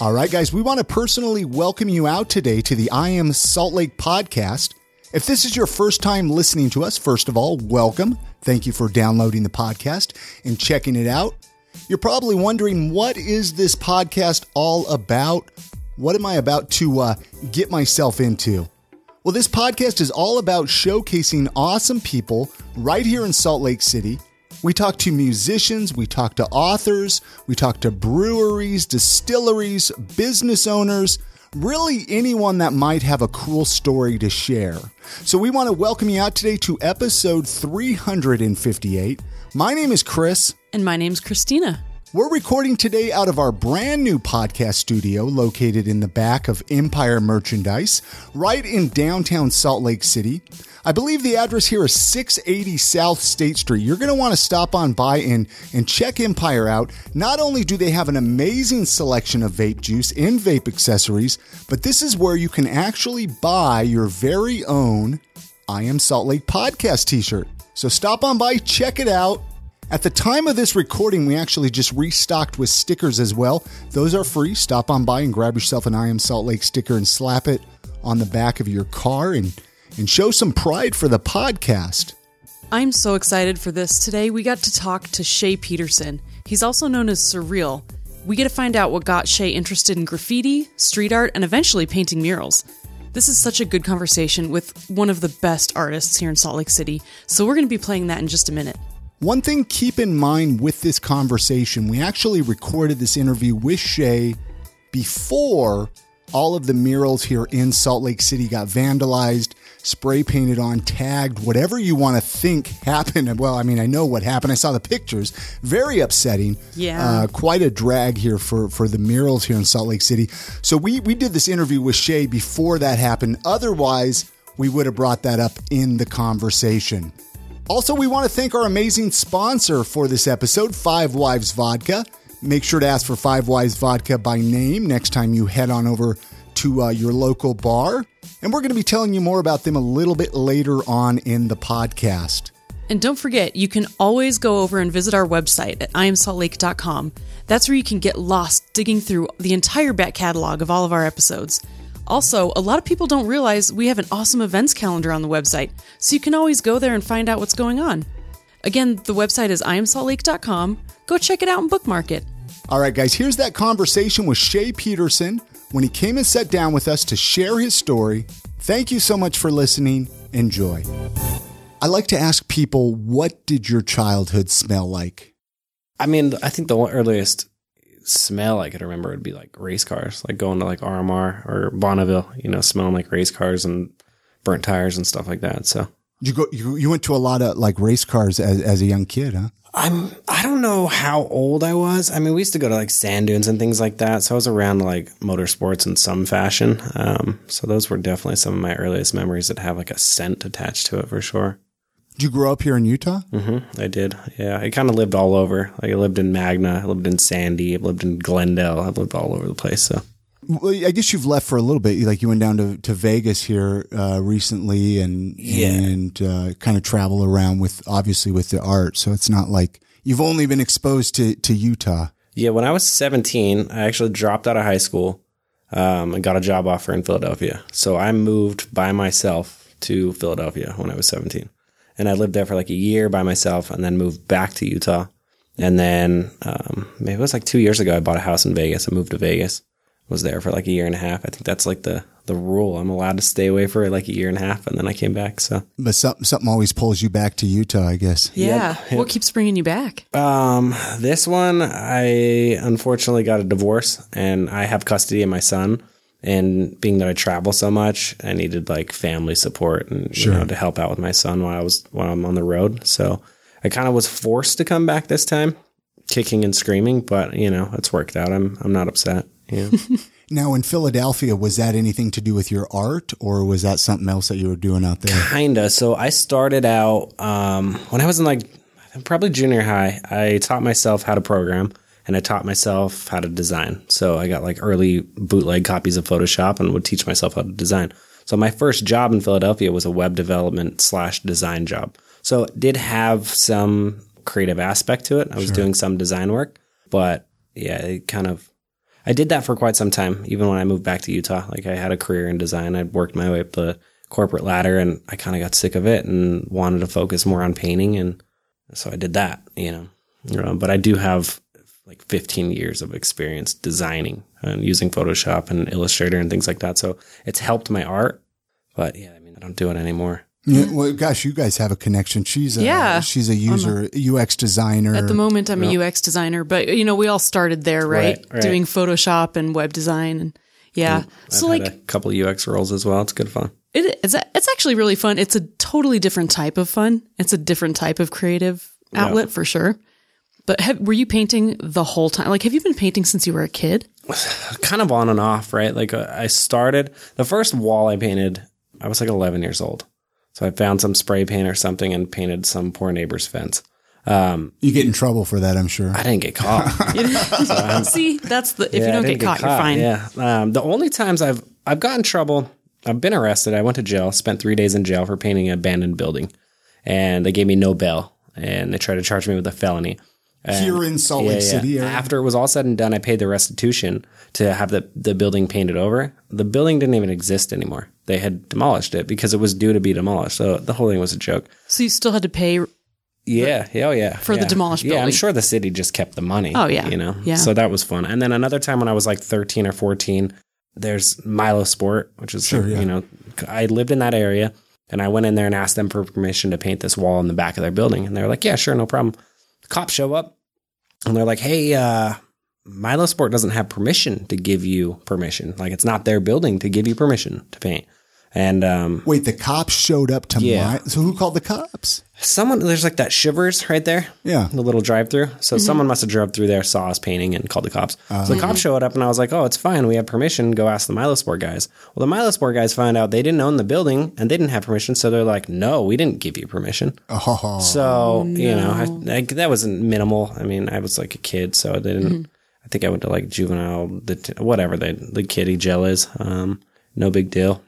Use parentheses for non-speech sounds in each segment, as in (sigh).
All right, guys, we want to personally welcome you out today to the I Am Salt Lake podcast. If this is your first time listening to us, first of all, welcome. Thank you for downloading the podcast and checking it out. You're probably wondering, what is this podcast all about? What am I about to uh, get myself into? Well, this podcast is all about showcasing awesome people right here in Salt Lake City we talk to musicians, we talk to authors, we talk to breweries, distilleries, business owners, really anyone that might have a cool story to share. So we want to welcome you out today to episode 358. My name is Chris. And my name's Christina. We're recording today out of our brand new podcast studio located in the back of Empire Merchandise, right in downtown Salt Lake City. I believe the address here is 680 South State Street. You're going to want to stop on by and, and check Empire out. Not only do they have an amazing selection of vape juice and vape accessories, but this is where you can actually buy your very own I Am Salt Lake podcast t shirt. So stop on by, check it out. At the time of this recording, we actually just restocked with stickers as well. Those are free. Stop on by and grab yourself an I Am Salt Lake sticker and slap it on the back of your car and, and show some pride for the podcast. I'm so excited for this. Today, we got to talk to Shay Peterson. He's also known as Surreal. We get to find out what got Shay interested in graffiti, street art, and eventually painting murals. This is such a good conversation with one of the best artists here in Salt Lake City, so we're going to be playing that in just a minute. One thing keep in mind with this conversation, we actually recorded this interview with Shay before all of the murals here in Salt Lake City got vandalized, spray painted on, tagged, whatever you want to think happened. (laughs) Well, I mean, I know what happened. I saw the pictures. Very upsetting. Yeah. Uh, quite a drag here for, for the murals here in Salt Lake City. So we, we did this interview with Shay before that happened. Otherwise, we would have brought that up in the conversation. Also, we want to thank our amazing sponsor for this episode, Five Wives Vodka. Make sure to ask for Five Wives Vodka by name next time you head on over to uh, your local bar. And we're going to be telling you more about them a little bit later on in the podcast. And don't forget, you can always go over and visit our website at iamsaltlake.com. That's where you can get lost digging through the entire back catalog of all of our episodes. Also, a lot of people don't realize we have an awesome events calendar on the website, so you can always go there and find out what's going on. Again, the website is iamsaltlake.com. Go check it out and bookmark it. All right, guys, here's that conversation with Shay Peterson when he came and sat down with us to share his story. Thank you so much for listening. Enjoy. I like to ask people, what did your childhood smell like? I mean, I think the earliest smell I could remember would be like race cars, like going to like RMR or Bonneville, you know, smelling like race cars and burnt tires and stuff like that. So you go, you, you went to a lot of like race cars as, as a young kid, huh? I'm, I don't know how old I was. I mean, we used to go to like sand dunes and things like that. So I was around like motorsports in some fashion. Um, so those were definitely some of my earliest memories that have like a scent attached to it for sure. Did you grow up here in Utah? Mm-hmm, I did. Yeah, I kind of lived all over. Like I lived in Magna, I lived in Sandy, I lived in Glendale. I've lived all over the place. So, well, I guess you've left for a little bit. Like you went down to, to Vegas here uh, recently, and Yeah. and uh, kind of travel around with obviously with the art. So it's not like you've only been exposed to to Utah. yeah, when I was 17, I actually dropped out of high school um, and got a job offer in Philadelphia. So I moved by myself to Philadelphia when I was 17. And I lived there for like a year by myself and then moved back to Utah. And then um, maybe it was like two years ago, I bought a house in Vegas. I moved to Vegas, was there for like a year and a half. I think that's like the, the rule. I'm allowed to stay away for like a year and a half and then I came back. So But something something always pulls you back to Utah, I guess. Yeah. What keeps bringing you back? Um, this one, I unfortunately got a divorce and I have custody of my son. And being that I travel so much, I needed like family support and you know to help out with my son while I was while I'm on the road. So I kind of was forced to come back this time, kicking and screaming. But you know it's worked out. I'm I'm not upset. Yeah. (laughs) Now in Philadelphia, was that anything to do with your art, or was that something else that you were doing out there? Kinda. So I started out um, when I was in like probably junior high. I taught myself how to program and I taught myself how to design. So I got like early bootleg copies of Photoshop and would teach myself how to design. So my first job in Philadelphia was a web development slash design job. So it did have some creative aspect to it. I was doing some design work, but yeah, it kind of I did that for quite some time, even when I moved back to Utah. Like I had a career in design. I'd worked my way up the corporate ladder and I kind of got sick of it and wanted to focus more on painting. And so I did that, you know. You know, uh, but I do have like 15 years of experience designing and using Photoshop and Illustrator and things like that. So it's helped my art. But yeah, I mean, I don't do it anymore. Yeah, well, gosh, you guys have a connection. She's a Yeah. she's a user UX designer. At the moment, I'm a UX designer, but you know, we all started there, right? Right, right. Doing Photoshop and web design, and yeah. so I've like, had a couple UX roles as well. It's good fun. it, it's it's actually really fun. It's a totally different type of fun. It's a different type of creative outlet for sure. But have, were you painting the whole time? Like, have you been painting since you were a kid? (laughs) kind of on and off, right? Like uh, I started the first wall I painted, I was like 11 years old. So I found some spray paint or something and painted some poor neighbor's fence. Um, you get in trouble for that, I'm sure. I didn't get caught. (laughs) (laughs) See, that's the if you Yeah, I don't didn't get caught, you're fine. Yeah. Um, the only times I've I've gotten in trouble, I've been arrested. I went to jail, spent three days in jail for painting an abandoned building, and they gave me no bail, and they tried to charge me with a felony. And- Here in Salt Yeah, Lake yeah. City area. After it was all said and done, I paid the restitution to have the, the building painted over. The building didn't even exist anymore. They had demolished it because it was due to be demolished. So the whole thing was a joke. So you still had to pay. Yeah, yeah, oh yeah. For the demolished building. Yeah, I'm sure the city just kept the money. Oh, yeah. you know. Yeah. So that was fun. And then another time when I was like 13 or 14, there's Milosport, which is Sure, yeah. you know, I lived in that area, and I went in there and asked them for permission to paint this wall in the back of their building, and they were like, "Yeah, sure, no problem." Cops show up, and they're like, "Hey, uh, Milosport doesn't have permission to give you permission. Like it's not their building to give you permission to paint." And um, Wait, the cops showed up to Yeah. my. So who called the cops? someone there's like that shivers right there. Yeah. the little drive through so someone must have drove through there saw us painting and called the cops. So the cops showed up and i was like oh it's fine. We have permission. Go ask the milosport guys. Well the milosport guys find out they didn't own the building and they didn't have permission so they're like no we didn't give you permission. Oh, so you know I, I, that wasn't minimal. I mean i was like a kid so they didn't i think i went to like juvenile det- whatever the, the kiddie jail is. Um, no big deal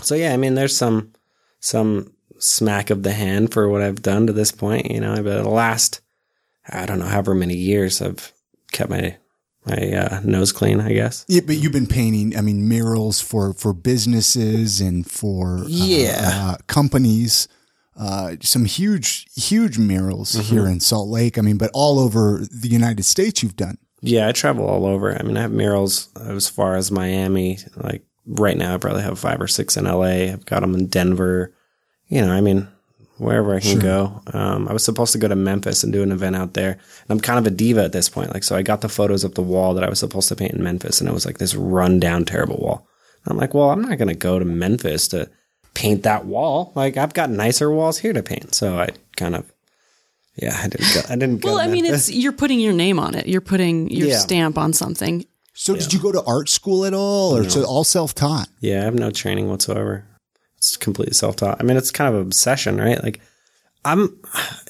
so yeah i mean there's some some smack of the hand for what I've done to this point. You know, but the last, I don't know, however many years I've kept my, my, uh, nose clean, I guess. yeah, but you've been painting. I mean, murals for for businesses and for uh, Yeah. uh, companies. Uh, some huge, huge murals Mm-hmm. here in Salt Lake. I mean, but all over the United States, you've done. Yeah. I travel all over. I mean, I have murals as far as Miami. Like right now, I probably have five or six in LA. I've got them in Denver. You know, I mean, wherever I can go. Um, I was supposed to go to Memphis and do an event out there. And I'm kind of a diva at this point. Like, so I got the photos of the wall that I was supposed to paint in Memphis and it was like this run down, terrible wall. I'm like, well, I'm not going to go to Memphis to paint that wall. Like, I've got nicer walls here to paint. So I kind of, yeah, I didn't go. I didn't go. Well, I mean, it's you're putting your name on it. You're putting your Yeah. stamp on something. So, did you go to art school at all, or so all self taught? Yeah, I have no training whatsoever. It's completely self taught. I mean, it's kind of an obsession, right? Like, I'm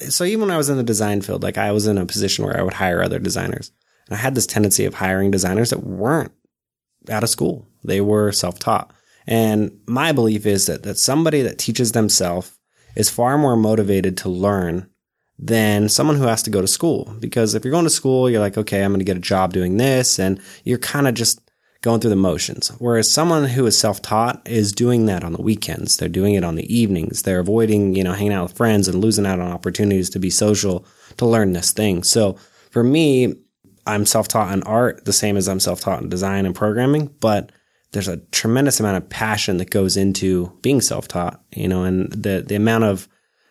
so even when I was in the design field, like I was in a position where I would hire other designers. And I had this tendency of hiring designers that weren't out of school. They were self taught. And my belief is that, that somebody that teaches themselves is far more motivated to learn than someone who has to go to school. Because if you're going to school, you're like, okay, I'm going to get a job doing this. And you're kind of just going through the motions. Whereas someone who is self-taught is doing that on the weekends. They're doing it on the evenings. They're avoiding, you know, hanging out with friends and losing out on opportunities to be social to learn this thing. So for me, I'm self-taught in art the same as I'm self-taught in design and programming, but there's a tremendous amount of passion that goes into being self-taught, you know, and the, the amount of,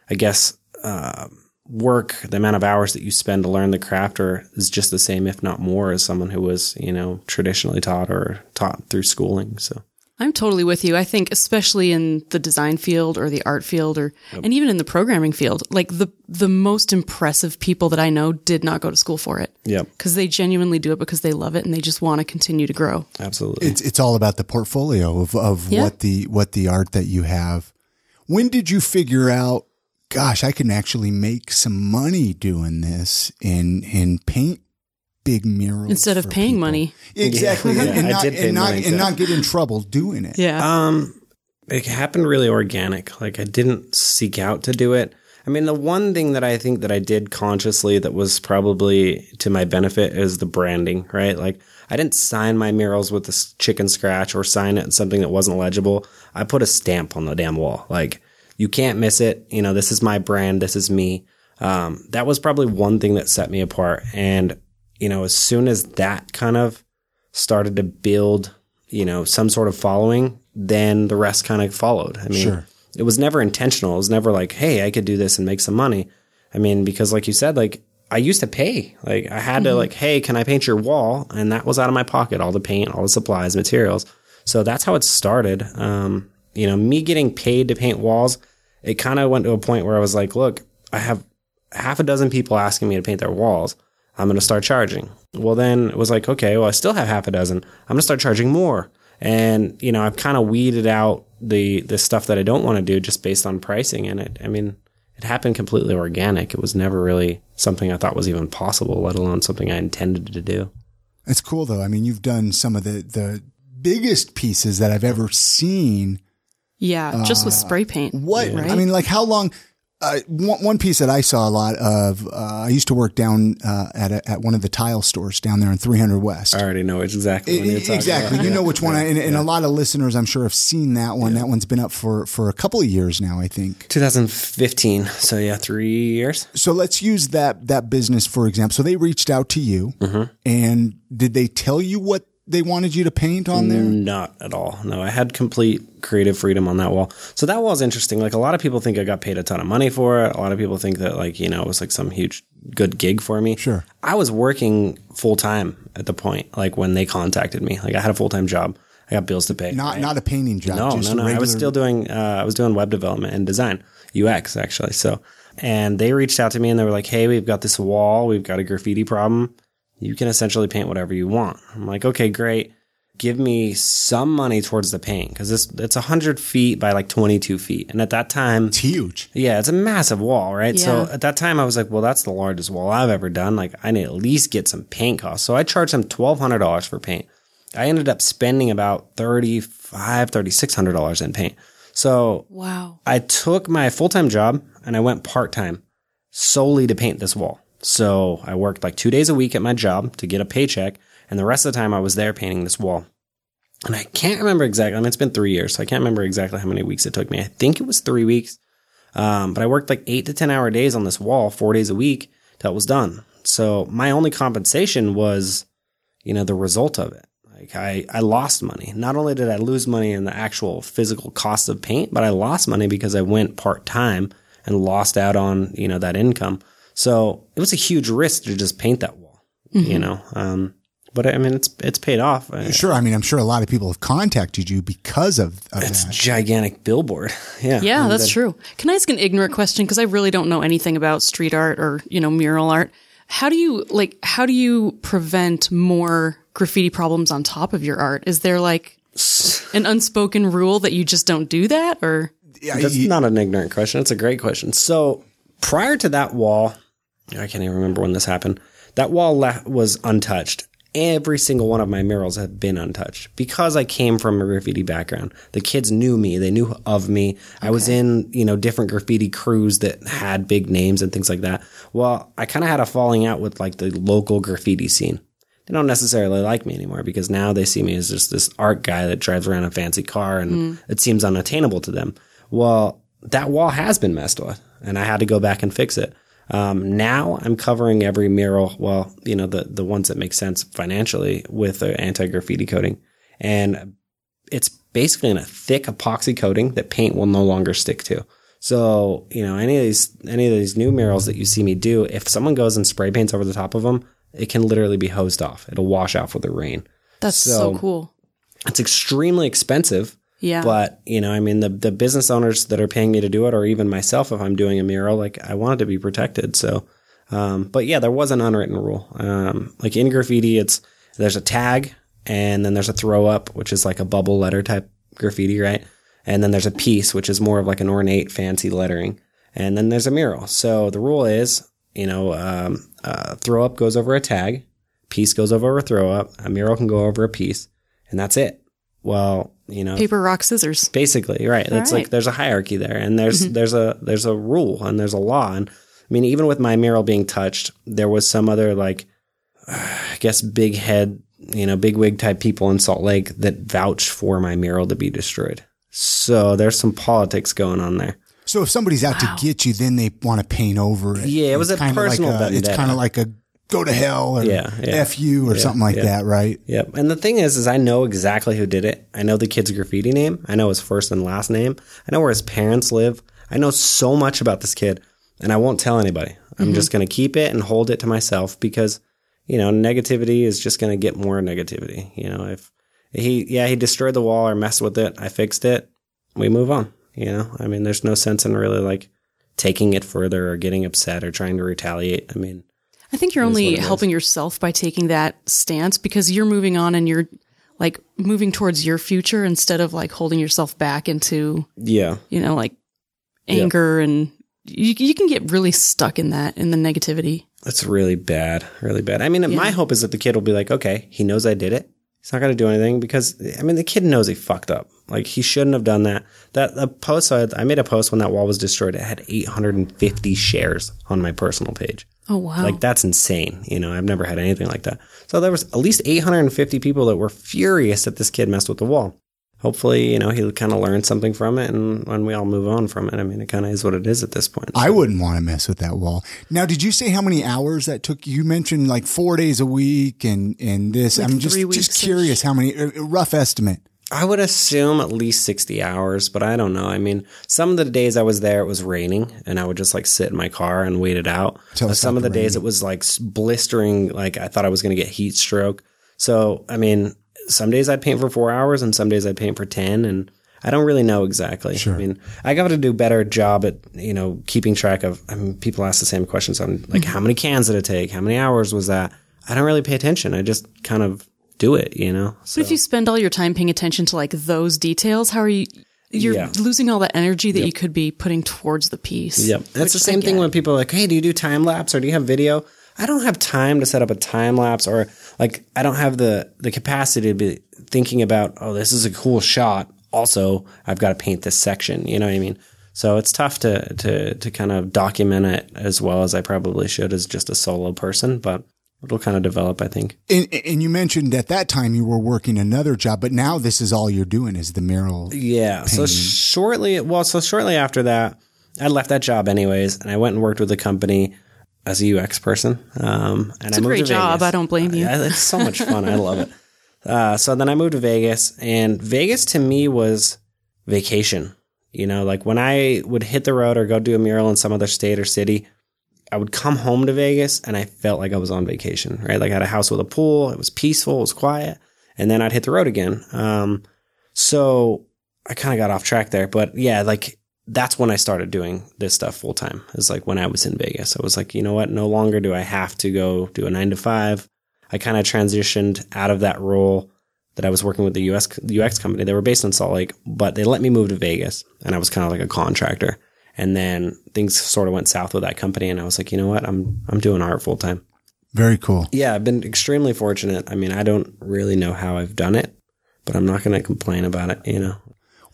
I guess, uh, work, the amount of hours that you spend to learn the craft or is just the same, if not more, as someone who was, you know, traditionally taught or taught through schooling. So I'm totally with you. I think especially in the design field or the art field or and even in the programming field, like the the most impressive people that I know did not go to school for it. Yep. Cuz they genuinely do it because they love it and they just want to continue to grow. absolutely. It's it's all about the portfolio of of Yeah. what the what the art that you have. When did you figure out? Gosh, I can actually make some money doing this and and paint big murals Instead of paying people. money. Exactly, Yeah, and, and I not did and not and not get in trouble doing it. Yeah. Um, it happened really organic. Like I didn't seek out to do it. I mean, the one thing that I think that I did consciously that was probably to my benefit is the branding, right? Like I didn't sign my murals with this chicken scratch or sign it in something that wasn't legible. I put a stamp on the damn wall. Like you can't miss it. You know, this is my brand. This is me. Um, that was probably one thing that set me apart. And, you know, as soon as that kind of started to build, you know, some sort of following, then the rest kind of followed. I mean, Sure. it was never intentional. It was never like, hey, I could do this and make some money. I mean, because like you said, like I used to pay. Like I had to like, hey, can I paint your wall? And that was out of my pocket, all the paint, all the supplies, materials. So that's how it started. Um, you know, me getting paid to paint walls, it kind of went to a point where I was like, look, I have half a dozen people asking me to paint their walls. I'm going to start charging. Well, then it was like, okay, well, I still have half a dozen. I'm going to start charging more. And, you know, I've kind of weeded out the, the stuff that I don't want to do just based on pricing. And it, I mean, it happened completely organic. It was never really something I thought was even possible, let alone something I intended to do. It's cool though. I mean, you've done some of the, the biggest pieces that I've ever seen. Yeah, just with spray paint. What, Right? I mean, like how long, uh, one, one piece that I saw a lot of, uh, I used to work down, uh, at a, at one of the tile stores down there in 300 West. I already know exactly what you're Exactly. about. You know which one. I, and, and a lot of listeners, I'm sure, have seen that one. That one's been up for, for a couple of years now, I think. 2015. So yeah, three years. So let's use that, that business for example. So they reached out to you and did they tell you what they wanted you to paint on there? Not at all. No, I had complete creative freedom on that wall. So that wall's interesting. Like a lot of people think I got paid a ton of money for it. A lot of people think that like, you know, it was like some huge good gig for me. Sure. I was working full time at the point, like when they contacted me. Like I had a full time job. I got bills to pay. Not, not a painting job. No, no, no. I was still doing, uh, I was doing web development and design, UX actually. So, and they reached out to me and they were like, Hey, we've got this wall. We've got a graffiti problem. You can essentially paint whatever you want. I'm like, okay, great. Give me some money towards the paint because it's it's hundred feet by like twenty two feet, and at that time, It's huge. yeah, it's a massive wall, right? Yeah. So at that time, I was like, well, that's the largest wall I've ever done. Like, I need to at least get some paint costs. So I charged them $1,200 for paint. I ended up spending about $3,500, $3,600 in paint. So wow. I took my full time job and I went part time solely to paint this wall. So I worked like two days a week at my job to get a paycheck, and the rest of the time I was there painting this wall. And I can't remember exactly. I mean, it's been three years, so I can't remember exactly how many weeks it took me. I think it was three weeks. Um, but I worked like eight to 10 hour days on this wall, four days a week till it was done. So my only compensation was, you know, the result of it. Like I, I lost money. Not only did I lose money in the actual physical cost of paint, but I lost money because I went part time and lost out on, you know, that income. So it was a huge risk to just paint that wall, you know? Um, but I mean, it's, it's paid off. Sure. I mean, I'm sure a lot of people have contacted you because of, of It's a that. gigantic billboard. (laughs) Yeah. Yeah, And that's then- true. Can I ask an ignorant question? Because I really don't know anything about street art or, you know, mural art. How do you, like, how do you prevent more graffiti problems on top of your art? Is there like (laughs) an unspoken rule that you just don't do that or? Yeah, That's you- not an ignorant question. It's a great question. So prior to that wall, I can't even remember when this happened. That wall le- was untouched. Every single one of my murals have been untouched because I came from a graffiti background. The kids knew me. They knew of me. I was in, you know, different graffiti crews that had big names and things like that. Well, I kind of had a falling out with like the local graffiti scene. They don't necessarily like me anymore because now they see me as just this art guy that drives around a fancy car and hmm. it seems unattainable to them. Well, that wall has been messed with and I had to go back and fix it. Um, now I'm covering every mural, well, you know, the, the ones that make sense financially with the anti graffiti coating. And it's basically in a thick epoxy coating that paint will no longer stick to. So, you know, any of these, any of these new murals that you see me do, if someone goes and spray paints over the top of them, it can literally be hosed off. It'll wash off with the rain. That's so, So- cool. It's extremely expensive. Yeah. But, you know, I mean, the, the business owners that are paying me to do it, or even myself, if I'm doing a mural, like I want it to be protected. So, um, but yeah, there was an unwritten rule. Um, like in graffiti, it's, there's a tag and then there's a throw up, which is like a bubble letter type graffiti, right? And then there's a piece, which is more of like an ornate, fancy lettering. And then there's a mural. So the rule is, you know, um, uh, throw up goes over a tag, piece goes over a throw up, a mural can go over a piece, and that's it. Well, you know, Paper, rock, scissors. basically right. It's right. Mm-hmm. like there's a hierarchy there, and there's there's a there's a rule and there's a law. And I mean, even with my mural being touched, there was some other like, I guess, big head, you know, big wig type people in Salt Lake that vouched for my mural to be destroyed. So there's some politics going on there. So if somebody's out to get you, then they want to paint over it. Yeah, it was It's a personal like a, It's kind of like a go to hell or Yeah, yeah. F you or Yeah, something like yeah. that, right? Yep. And the thing is, is I know exactly who did it. I know the kid's graffiti name. I know his first and last name. I know where his parents live. I know so much about this kid, and I won't tell anybody. I'm mm-hmm. just going to keep it and hold it to myself because, you know, negativity is just going to get more negativity. You know, if he, yeah, he destroyed the wall or messed with it, I fixed it. We move on. You know, I mean, there's no sense in really like taking it further or getting upset or trying to retaliate. I mean, I think you're only it is. helping yourself by taking that stance because you're moving on and you're like moving towards your future instead of like holding yourself back into, yeah, you know, like anger and you, you can get really stuck in that, in the negativity. that's really bad, really bad. I mean, my hope is that the kid will be like, okay, he knows I did it. He's not going to do anything because, I mean, the kid knows he fucked up. Like, he shouldn't have done that. That the post, I, I made a post when that wall was destroyed. It had 850 shares on my personal page. Oh, wow. Like, that's insane. You know, I've never had anything like that. So there was at least 850 people that were furious that this kid messed with the wall. Hopefully, you know, he'll kind of learn something from it and when we all move on from it. I mean, it kind of is what it is at this point. I wouldn't want to mess with that wall. Now, did you say how many hours that took? You mentioned like four days a week and, and this. I'm just, just curious how many, a a rough estimate. I would assume at least 60 hours, but I don't know. I mean, some of the days I was there, it was raining and I would just like sit in my car and wait it out. Some of the days it was like blistering, like I thought I was going to get heat stroke. So, I mean, some days I'd paint for four hours and some days I'd paint for 10 and I don't really know exactly. I mean, I got to do a better job at, you know, keeping track of, I mean, people ask the same questions on like, how many cans did it take? How many hours was that? I don't really pay attention. I just kind of do it, you know? So. But if you spend all your time paying attention to like those details, how are you? You're Yeah. losing all that energy that you could be putting towards the piece. Yep. That's the same thing when people are like, hey, do you do time lapse or do you have video? I don't have time to set up a time lapse or like I don't have the the capacity to be thinking about, oh, this is a cool shot. Also, I've got to paint this section. You know what I mean? So it's tough to to to kind of document it as well as I probably should as just a solo person, but it'll kind of develop, I think. And, and you mentioned at that time you were working another job, but now this is all you're doing is the mural. Yeah. So shortly, well, so shortly after that, I left that job anyways, and I went and worked with a company as a UX person. Um, and It's I a moved great to job. Vegas. I don't blame you. Yeah, it's so much (laughs) fun. I love it. Uh, so then I moved to Vegas, and Vegas to me was vacation. You know, like when I would hit the road or go do a mural in some other state or city, I would come home to Vegas and I felt like I was on vacation, right? Like I had a house with a pool. It was peaceful. It was quiet. And then I'd hit the road again. Um, so I kind of got off track there, but yeah, like that's when I started doing this stuff full time. It's like when I was in Vegas, I was like, you know what? No longer do I have to go do a nine to five. I kind of transitioned out of that role that I was working with the US UX company. They were based in Salt Lake, but they let me move to Vegas and I was kind of like a contractor. And then things sort of went south with that company and I was like, you know what? I'm I'm doing art full time. Very cool. Yeah, I've been extremely fortunate. I mean, I don't really know how I've done it, but I'm not going to complain about it, you know.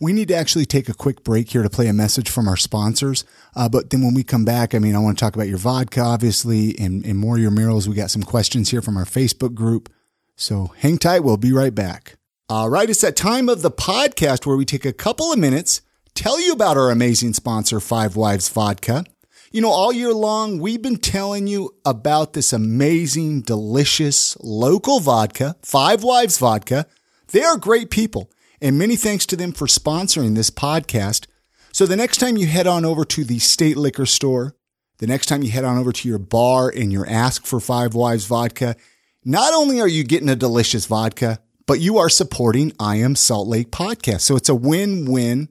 We need to actually take a quick break here to play a message from our sponsors. Uh, but then when we come back, I mean, I want to talk about your vodka, obviously, and, and more of your murals. We got some questions here from our Facebook group. So hang tight. We'll be right back. All right. It's that time of the podcast where we take a couple of minutes, tell you about our amazing sponsor, Five Wives Vodka. You know, all year long, we've been telling you about this amazing, delicious local vodka, Five Wives Vodka. They are great people, and many thanks to them for sponsoring this podcast. So the next time you head on over to the state liquor store, the next time you head on over to your bar and you're asked for Five Wives Vodka, not only are you getting a delicious vodka, but you are supporting I Am Salt Lake podcast. So it's a win-win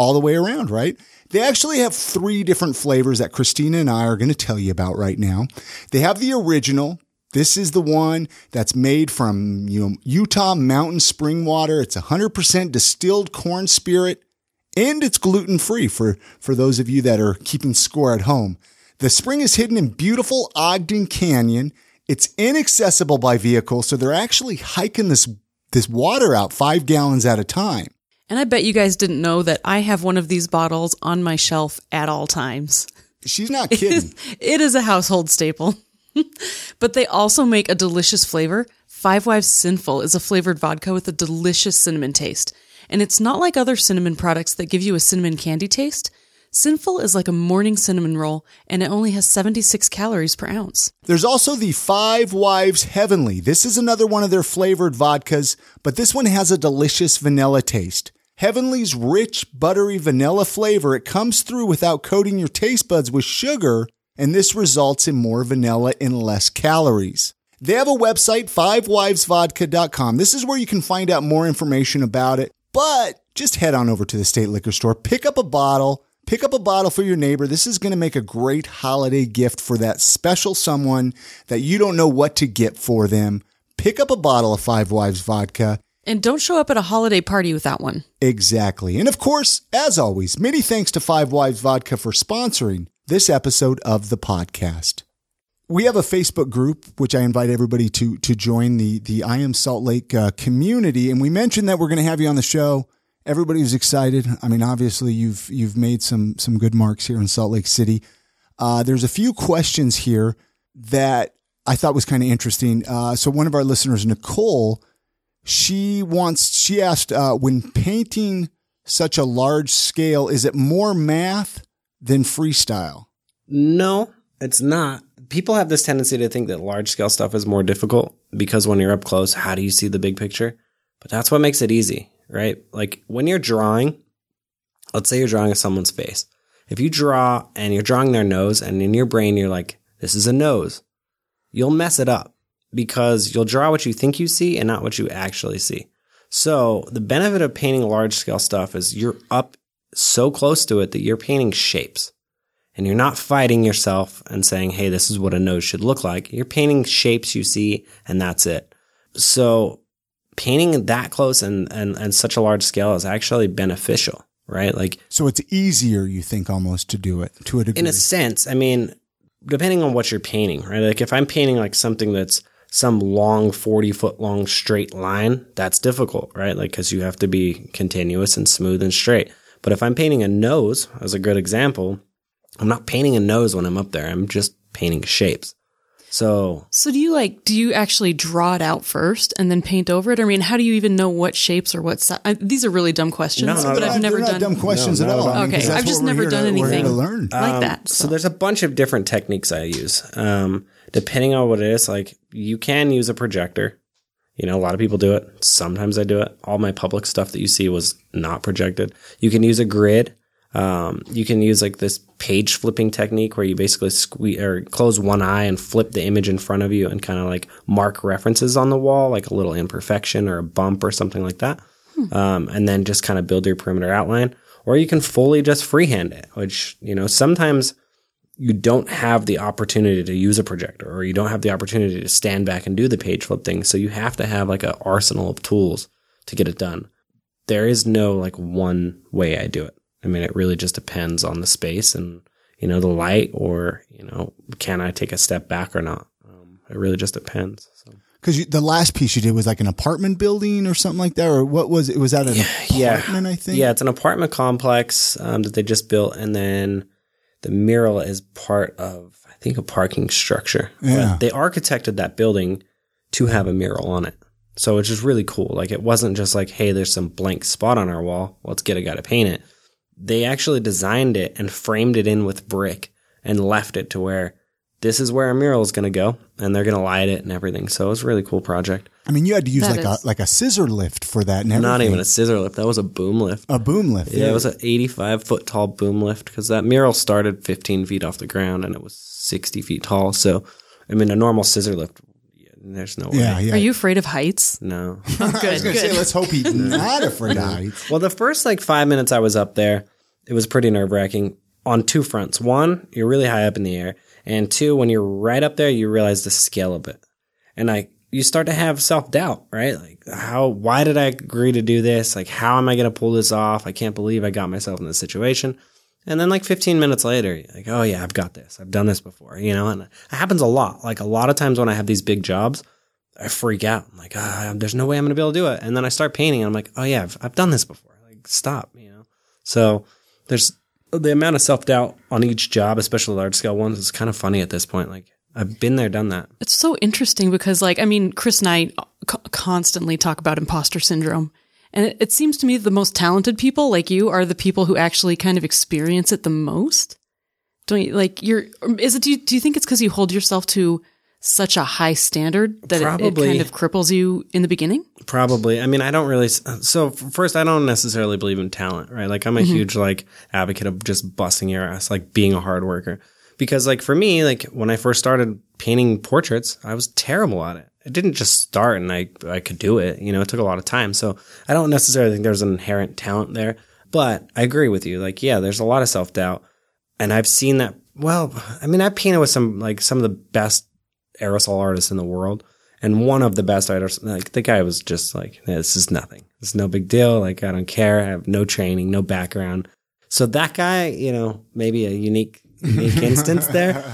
all the way around, right? They actually have three different flavors that Christina and I are going to tell you about right now. They have the original. This is the one that's made from you know, Utah mountain spring water. It's 100% distilled corn spirit and it's gluten free for, for those of you that are keeping score at home. The spring is hidden in beautiful Ogden Canyon. It's inaccessible by vehicle. So they're actually hiking this, this water out five gallons at a time. And I bet you guys didn't know that I have one of these bottles on my shelf at all times. She's not kidding. (laughs) It is a household staple. (laughs) but they also make a delicious flavor. Five Wives Sinful is a flavored vodka with a delicious cinnamon taste. And it's not like other cinnamon products that give you a cinnamon candy taste. Sinful is like a morning cinnamon roll, and it only has 76 calories per ounce. There's also the Five Wives Heavenly. This is another one of their flavored vodkas, but this one has a delicious vanilla taste. Heavenly's rich, buttery vanilla flavor, it comes through without coating your taste buds with sugar, and this results in more vanilla and less calories. They have a website, fivewivesvodka.com. This is where you can find out more information about it, but just head on over to the state liquor store, pick up a bottle, pick up a bottle for your neighbor. This is going to make a great holiday gift for that special someone that you don't know what to get for them. Pick up a bottle of Five Wives vodka. And don't show up at a holiday party without one. Exactly. And of course, as always, many thanks to Five Wives Vodka for sponsoring this episode of the podcast. We have a Facebook group which I invite everybody to to join the the I am Salt Lake uh, community, and we mentioned that we're going to have you on the show. Everybody was excited. I mean, obviously you've you've made some some good marks here in Salt Lake City. Uh, there's a few questions here that I thought was kind of interesting. Uh, so one of our listeners, Nicole, she wants she asked uh, when painting such a large scale, is it more math than freestyle? No, it's not. People have this tendency to think that large scale stuff is more difficult because when you're up close, how do you see the big picture? But that's what makes it easy, right? Like when you're drawing, let's say you're drawing someone's face. If you draw and you're drawing their nose and in your brain you're like, this is a nose, you'll mess it up because you'll draw what you think you see and not what you actually see. So the benefit of painting large scale stuff is you're up so close to it that you're painting shapes and you're not fighting yourself and saying, Hey, this is what a nose should look like. You're painting shapes you see and that's it. So painting that close and, and, and such a large scale is actually beneficial, right? Like, So it's easier, you think, almost to do it to a degree. in a sense, I mean, depending on what you're painting, right? Like if I'm painting like something that's some long 40 foot long straight line, that's difficult, right? Like, cause you have to be continuous and smooth and straight. But if I'm painting a nose, as a good example, I'm not painting a nose when I'm up there. I'm just painting shapes. So So do you like do you actually draw it out first and then paint over it? I mean, how do you even know what shapes or what si- I, these are really dumb questions, No, no, but no, I've They're never not done dumb questions No, at all. at all. I mean, 'cause Okay, I've just never done to- anything. to learn. like Um, that. So. there's a bunch of different techniques I use. Um, depending on what it is, like you can use a projector. You know, a lot of people do it. Sometimes I do it. All my public stuff that you see was not projected. You can use a grid. Um, you can use like this page flipping technique where you basically squeeze or close one eye and flip the image in front of you and kind of like mark references on the wall, like a little imperfection or a bump or something like that. Um, and then just kind of build your perimeter outline. Or you can fully just freehand it, which, you know, sometimes you don't have the opportunity to use a projector or you don't have the opportunity to stand back and do the page flip thing. So you have to have like an arsenal of tools to get it done. There is no like one way I do it. I mean, it really just depends on the space and, you know, the light or, you know, can I take a step back or not? Um, it really just depends. So. Because the last piece you did was like an apartment building or something like that, or what was it? Was that an apartment? I think. Yeah, it's an apartment complex um, that they just built, and then the mural is part of, I think, a parking structure. Yeah. But they architected that building to have a mural on it. So it's just really cool. Like it wasn't just like, hey, there's some blank spot on our wall. Let's get a guy to paint it. They actually designed it and framed it in with brick and left it to where this is where a mural is going to go, and they're going to light it and everything. So it was a really cool project. I mean, you had to use That like is- a like a scissor lift for that, and everything. Not even a scissor lift. That was a boom lift. a boom lift. Yeah, it was an 85 foot tall boom lift because that mural started 15 feet off the ground and it was 60 feet tall. So, I mean, a normal scissor lift, yeah, there's no way. yeah, yeah. Are you afraid of heights? No. Oh, (laughs) I was good, gonna say, let's hope he's not afraid of heights. well, the first like five minutes I was up there, it was pretty nerve wracking on two fronts. One, you're really high up in the air. And two, when you're right up there, you realize the scale of it. And I, you start to have self doubt, right? Like, how, why did I agree to do this? Like, how am I going to pull this off? I can't believe I got myself in this situation. And then like 15 minutes later, like, oh yeah, I've got this. I've done this before, you know, and it happens a lot. Like a lot of times when I have these big jobs, I freak out. I'm like, ah, there's no way I'm going to be able to do it. And then I start painting and I'm like, oh yeah, I've, I've done this before. Like like stop, you know. So there's the amount of self doubt on each job, especially large scale ones, is kind of funny at this point. Like I've been there, done that. It's so interesting because, like, I mean, Chris and I co- constantly talk about imposter syndrome. And it, it seems to me the most talented people, like you, are the people who actually kind of experience it the most. Don't you, like, you're, is it, do you, do you think it's because you hold yourself to such a high standard that it, it kind of cripples you in the beginning? Probably. I mean, I don't really. So first, I don't necessarily believe in talent, right? Like I'm a mm-hmm. huge like advocate of just busting your ass, like being a hard worker. Because like for me, like when I first started painting portraits, I was terrible at it. It didn't just start and I I could do it. You know, it took a lot of time. So I don't necessarily think there's an inherent talent there. But I agree with you. Like, yeah, there's a lot of self doubt, and I've seen that. Well, I mean, I painted with some like some of the best aerosol artists in the world. And one of the best artists, like the guy was just like, this is nothing. It's no big deal. Like, I don't care. I have no training, no background. So that guy, you know, maybe a unique, unique (laughs) instance there.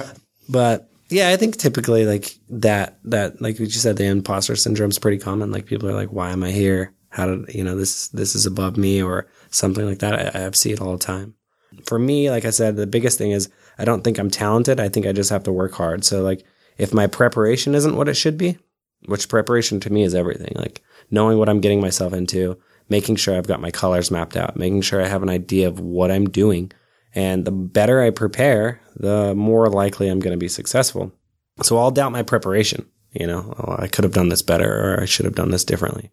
But yeah, I think typically like that, that, like you said, the imposter syndrome is pretty common. Like people are like, why am I here? How did, you know, this, this is above me or something like that. I, I see it all the time. For me, like I said, the biggest thing is I don't think I'm talented. I think I just have to work hard. So like, if my preparation isn't what it should be, which preparation to me is everything, like knowing what I'm getting myself into, making sure I've got my colors mapped out, making sure I have an idea of what I'm doing. And the better I prepare, the more likely I'm going to be successful. So I'll doubt my preparation. You know, oh, I could have done this better or I should have done this differently.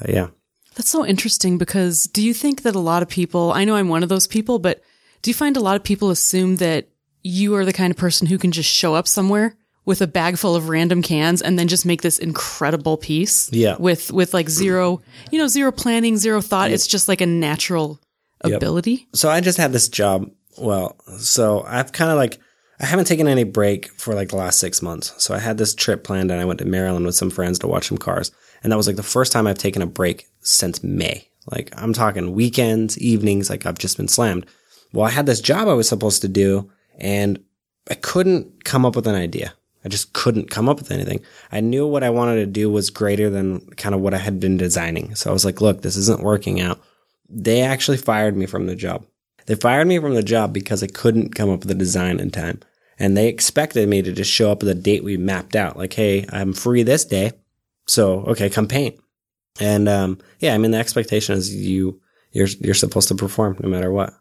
Uh, yeah. That's so interesting because do you think that a lot of people, I know I'm one of those people, but do you find a lot of people assume that you are the kind of person who can just show up somewhere with a bag full of random cans and then just make this incredible piece? Yeah. With, with like zero, you know, zero planning, zero thought. It's just like a natural ability. so I just had this job. Well, so I've kind of like, I haven't taken any break for like the last six months. So I had this trip planned and I went to Maryland with some friends to watch some cars. And that was like the first time I've taken a break since May. Like I'm talking weekends, evenings, like I've just been slammed. Well, I had this job I was supposed to do and I couldn't come up with an idea. I just couldn't come up with anything. I knew what I wanted to do was greater than kind of what I had been designing. So I was like, look, this isn't working out. They actually fired me from the job. They fired me from the job because I couldn't come up with a design in time. And they expected me to just show up at the date we mapped out. Like, hey, I'm free this day. So, okay, come paint. And, um, yeah, I mean, the expectation is you, you're, you're supposed to perform no matter what.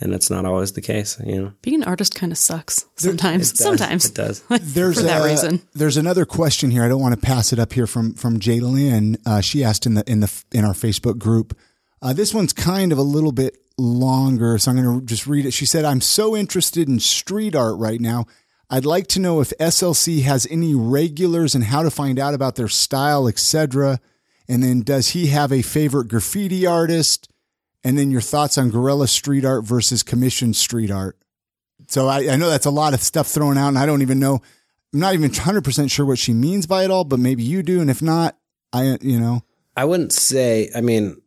And that's not always the case, you know. Being an artist kind of sucks sometimes. It does. Sometimes. It does. (laughs) There's For that a- reason. There's another question here. I don't want to pass it up here from from Jaylyn. Uh, she asked in the in the in our Facebook group. Uh, this one's kind of a little bit longer, so I'm going to just read it. She said, "I'm so interested in street art right now. I'd like to know if SLC has any regulars and how to find out about their style, etc. And then, does he have a favorite graffiti artist? And then your thoughts on guerrilla street art versus commissioned street art." So I, I know that's a lot of stuff thrown out, and I don't even know. I'm not even 100 percent sure what she means by it all, but maybe you do, and if not, I you know. I wouldn't say, I mean,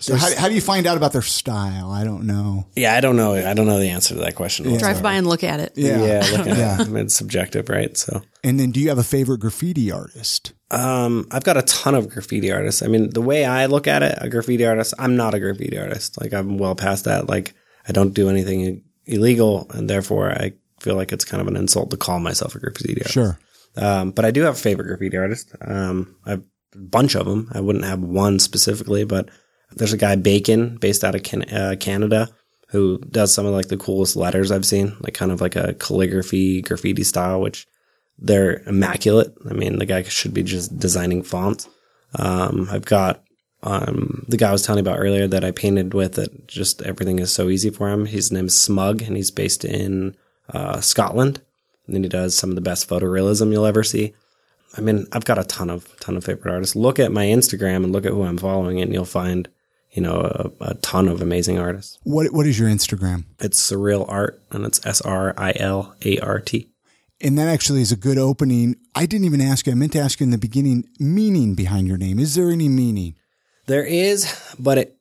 So how, how do you find out about their style? I don't know. yeah, I don't know. I don't know the answer to that question. Drive by and look at it. Yeah. Yeah, look at Yeah. it. I mean, it's subjective, right? So, And then, do you have a favorite graffiti artist? um, I've got a ton of graffiti artists. I mean, the way I look at it, a graffiti artist, I'm not a graffiti artist. Like, I'm well past that. Like, I don't do anything illegal, and therefore, I feel like it's kind of an insult to call myself a graffiti artist. Sure. Um, but I do have a favorite graffiti artist. Um, I've a bunch of them. I wouldn't have one specifically, but there's a guy Bacon based out of can- uh, Canada who does some of like the coolest letters I've seen, like kind of like a calligraphy graffiti style, which they're immaculate. I mean, the guy should be just designing fonts. Um, I've got um, the guy I was telling you about earlier that I painted with that just everything is so easy for him. His name is Smug and he's based in uh, Scotland. And then he does some of the best photorealism you'll ever see. I mean, I've got a ton of ton of favorite artists. Look at my Instagram and look at who I'm following, and you'll find, you know, a, a ton of amazing artists. What What is your Instagram? It's surreal art, and it's S R I L A R T. And that actually is a good opening. I didn't even ask you. I meant to ask you in the beginning. Meaning behind your name? Is there any meaning? There is, but it,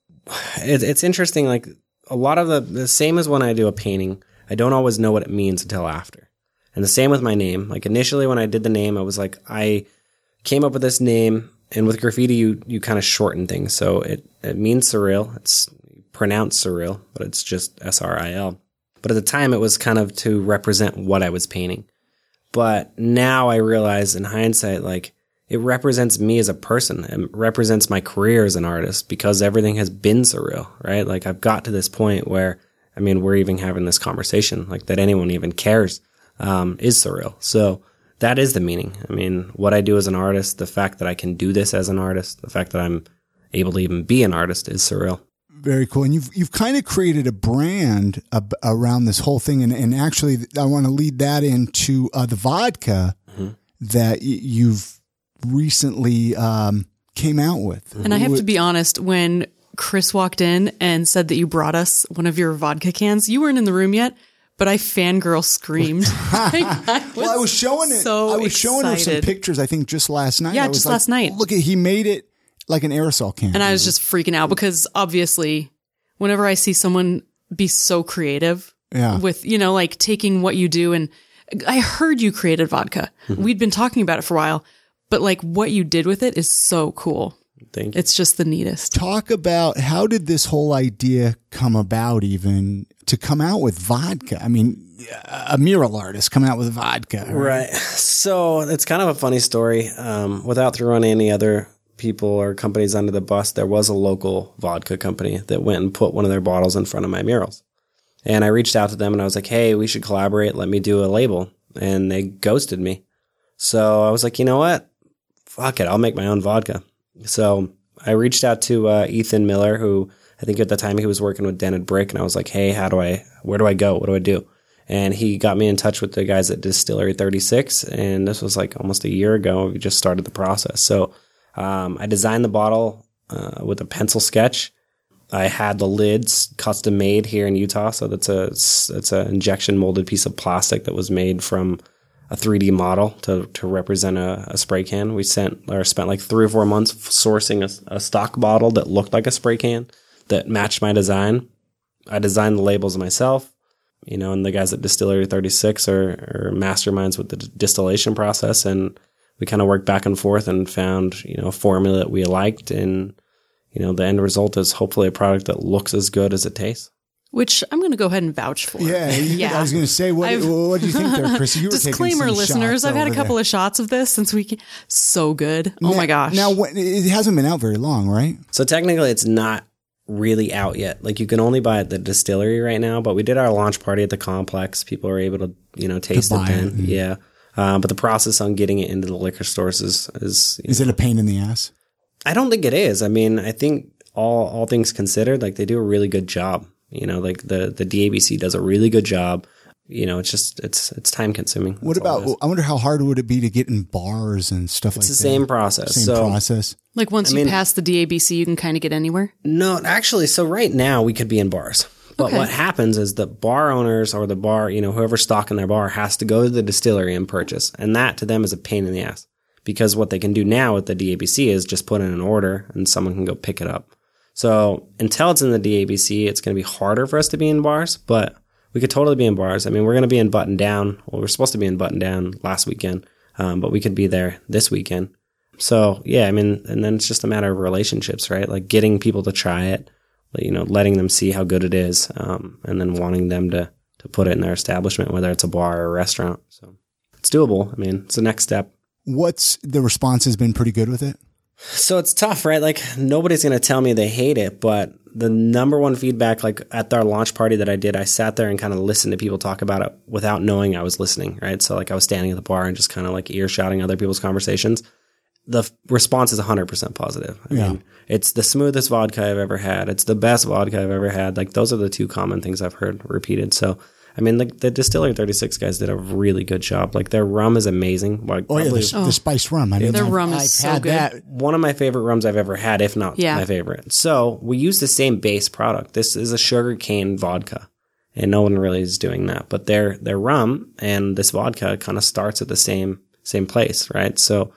it it's interesting. Like a lot of the the same as when I do a painting, I don't always know what it means until after. And the same with my name. Like initially when I did the name, I was like, I came up with this name, and with graffiti, you you kind of shorten things. So it it means surreal. It's pronounced surreal, but it's just S R I L. But at the time, it was kind of to represent what I was painting. But now I realize in hindsight, like it represents me as a person. It represents my career as an artist because everything has been surreal, right? Like I've got to this point where, I mean, we're even having this conversation, like that anyone even cares, um, is surreal. So that is the meaning. I mean, what I do as an artist, the fact that I can do this as an artist, the fact that I'm able to even be an artist is surreal. Very cool. And you've you've kind of created a brand ab- around this whole thing, and, and actually, I want to lead that into uh, the vodka mm-hmm. that y- you've recently um, came out with. And I have to be honest, when Chris walked in and said that you brought us one of your vodka cans, you weren't in the room yet. But I fangirl screamed. (laughs) (laughs) I well, I was showing it. So I was excited. showing her some pictures. I think just last night. Yeah, just like, last night. Look at he made it like an aerosol can. And I was just freaking out because obviously, whenever I see someone be so creative yeah. with, you know, like taking what you do and I heard you created vodka. Mm-hmm. We'd been talking about it for a while, but like what you did with it is so cool. Thank you. It's just the neatest. Talk about how did this whole idea come about even to come out with vodka? I mean, a mural artist coming out with vodka. Right. right. (laughs) So it's kind of a funny story. Um, without throwing any other people or companies under the bus, there was a local vodka company that went and put one of their bottles in front of my murals. And I reached out to them and I was like, hey, we should collaborate. Let me do a label. And they ghosted me. So I was like, you know what? Fuck it. I'll make my own vodka. So I reached out to uh, Ethan Miller, who I think at the time he was working with Dented Brick. And I was like, hey, how do I, where do I go? What do I do? And he got me in touch with the guys at Distillery 36. And this was like almost a year ago. We just started the process. So um, I designed the bottle uh, with a pencil sketch. I had the lids custom made here in Utah, so that's a it's an injection molded piece of plastic that was made from a 3D model to to represent a, a spray can. We sent or spent like three or four months sourcing a, a stock bottle that looked like a spray can that matched my design. I designed the labels myself, you know, and the guys at Distillery 36 are, are masterminds with the distillation process and we kind of worked back and forth and found, you know, a formula that we liked. And, you know, the end result is hopefully a product that looks as good as it tastes. Which I'm going to go ahead and vouch for. Yeah, yeah. I was going to say, what, what do you think there, Chris? You were disclaimer, listeners. I've had a couple there. of shots of this since we. Can, so good. Oh now, my gosh! Now it hasn't been out very long, right? So technically, it's not really out yet. Like you can only buy it at the distillery right now. But we did our launch party at the complex. People are able to, you know, taste it then. Mm-hmm. Yeah. Uh, but the process on getting it into the liquor stores is is is know, it a pain in the ass? I don't think it is. I mean, I think all all things considered, like they do a really good job. You know, like the the DABC does a really good job. You know, it's just it's it's time consuming. That's what about? I wonder how hard would it be to get in bars and stuff it's like that. It's the same process. Same so, process. Like once I you mean, pass the DABC, you can kind of get anywhere. No, actually, so right now we could be in bars. But okay. what happens is the bar owners or the bar, you know, whoever's stocking their bar has to go to the distillery and purchase. And that to them is a pain in the ass because what they can do now with the DABC is just put in an order and someone can go pick it up. So until it's in the DABC, it's going to be harder for us to be in bars, but we could totally be in bars. I mean, we're going to be in Button Down. Well, we're supposed to be in Button Down last weekend, um, but we could be there this weekend. So yeah, I mean, and then it's just a matter of relationships, right? Like getting people to try it, you know, letting them see how good it is, um, and then wanting them to to put it in their establishment, whether it's a bar or a restaurant. So it's doable. I mean, it's the next step. What's the response has been pretty good with it? So it's tough, right? Like nobody's going to tell me they hate it, but the number one feedback, like at our launch party that I did, I sat there and kind of listened to people talk about it without knowing I was listening, right? So like I was standing at the bar and just kind of like earshotting other people's conversations the response is 100% positive. I yeah. mean, it's the smoothest vodka I've ever had. It's the best vodka I've ever had. Like those are the two common things I've heard repeated. So, I mean, the, the Distillery 36 guys did a really good job. Like their rum is amazing. Like, oh, yeah, the, oh. the spice rum. I mean, their rum is I've so good. That. One of my favorite rums I've ever had, if not yeah. my favorite. So we use the same base product. This is a sugar cane vodka. And no one really is doing that, but their, their rum and this vodka kind of starts at the same, same place, right? So,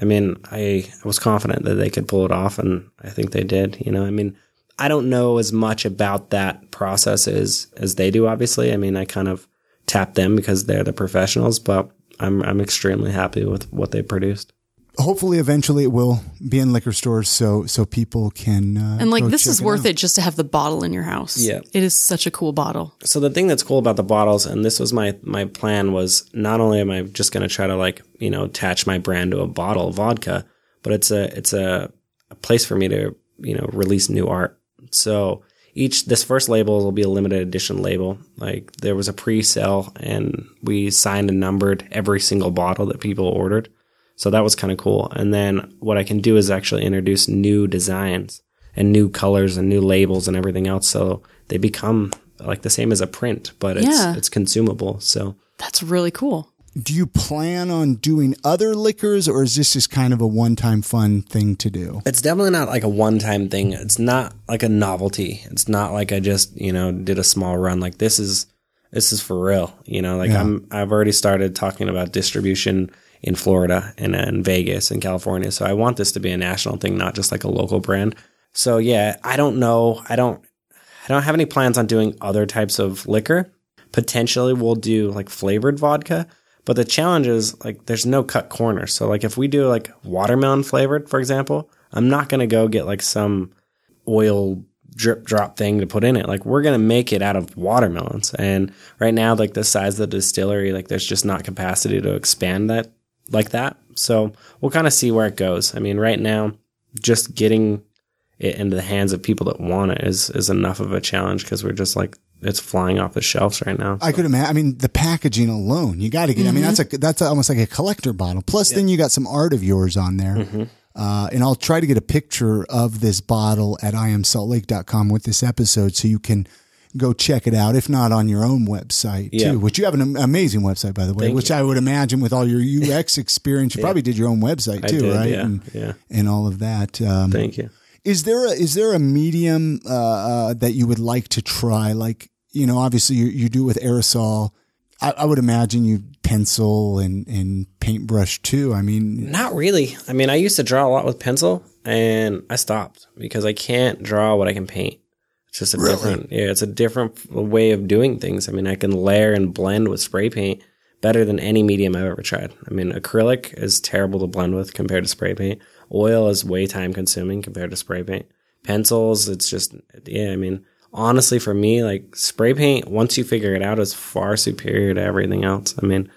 I mean, I, I was confident that they could pull it off, and I think they did. You know, I mean, I don't know as much about that process as as they do. Obviously, I mean, I kind of tap them because they're the professionals, but I'm I'm extremely happy with what they produced. hopefully eventually it will be in liquor stores so so people can uh, And like go this check is it worth out. it just to have the bottle in your house. Yeah. It is such a cool bottle. so the thing that's cool about the bottles and this was my my plan was not only am i just going to try to like you know attach my brand to a bottle of vodka but it's a it's a, a place for me to you know release new art so each this first label will be a limited edition label. Like there was a pre-sale and we signed and numbered every single bottle that people ordered. So that was kind of cool. And then what i can do is actually introduce new designs and new colors and new labels and everything else. So they become like the same as a print but it's Yeah. it's consumable. So That's really cool. Do you plan on doing other liquors or is this just kind of a one-time fun thing to do? It's definitely not like a one-time thing. It's not like a novelty. It's not like i just you know did a small run like this is this is for real you know? Like Yeah. i'm i've already started talking about distribution in florida and in vegas and california so i want this to be a national thing not just like a local brand. So yeah i don't know. I don't i don't have any plans on doing other types of liquor. Potentially we'll do like flavored vodka but the challenge is like there's no cut corners so like if we do like watermelon flavored for example i'm not to go get like some oil drip drop thing to put in it. Like we're to make it out of watermelons. And right now like the size of the distillery like there's just not capacity to expand that like that. So we'll kind of see where it goes. I mean right now just getting it into the hands of people that want it is is enough of a challenge because we're just like it's flying off the shelves right now I could imagine. I mean, the packaging alone, you got to get. I mean, that's a that's almost like a collector bottle. Plus, then you got some art of yours on there. Mm-hmm. Uh, and I'll try to get a picture of this bottle at iamsaltlake.com with this episode, so you can go check it out. If not on your own website Yeah. too, which you have an amazing website by the way, Thank which you. I would imagine with all your UX experience, you (laughs) probably did your own website too, did, right? yeah, and, yeah. and all of that. Um, thank you is there a is there a medium uh, uh, that you would like to try? Like you know, obviously you, you do with aerosol. I, I would imagine you pencil and and paintbrush too. I mean, Not really. I mean, I used to draw a lot with pencil and I stopped because I can't draw what I can paint. It's just a Really? different, yeah, it's a different way of doing things. I mean, I can layer and blend with spray paint better than any medium I've ever tried. I mean, acrylic is terrible to blend with compared to spray paint. Oil is way time consuming compared to spray paint. Pencils, it's just, yeah, I mean, honestly, for me, like spray paint, once you figure it out, is far superior to everything else. I mean,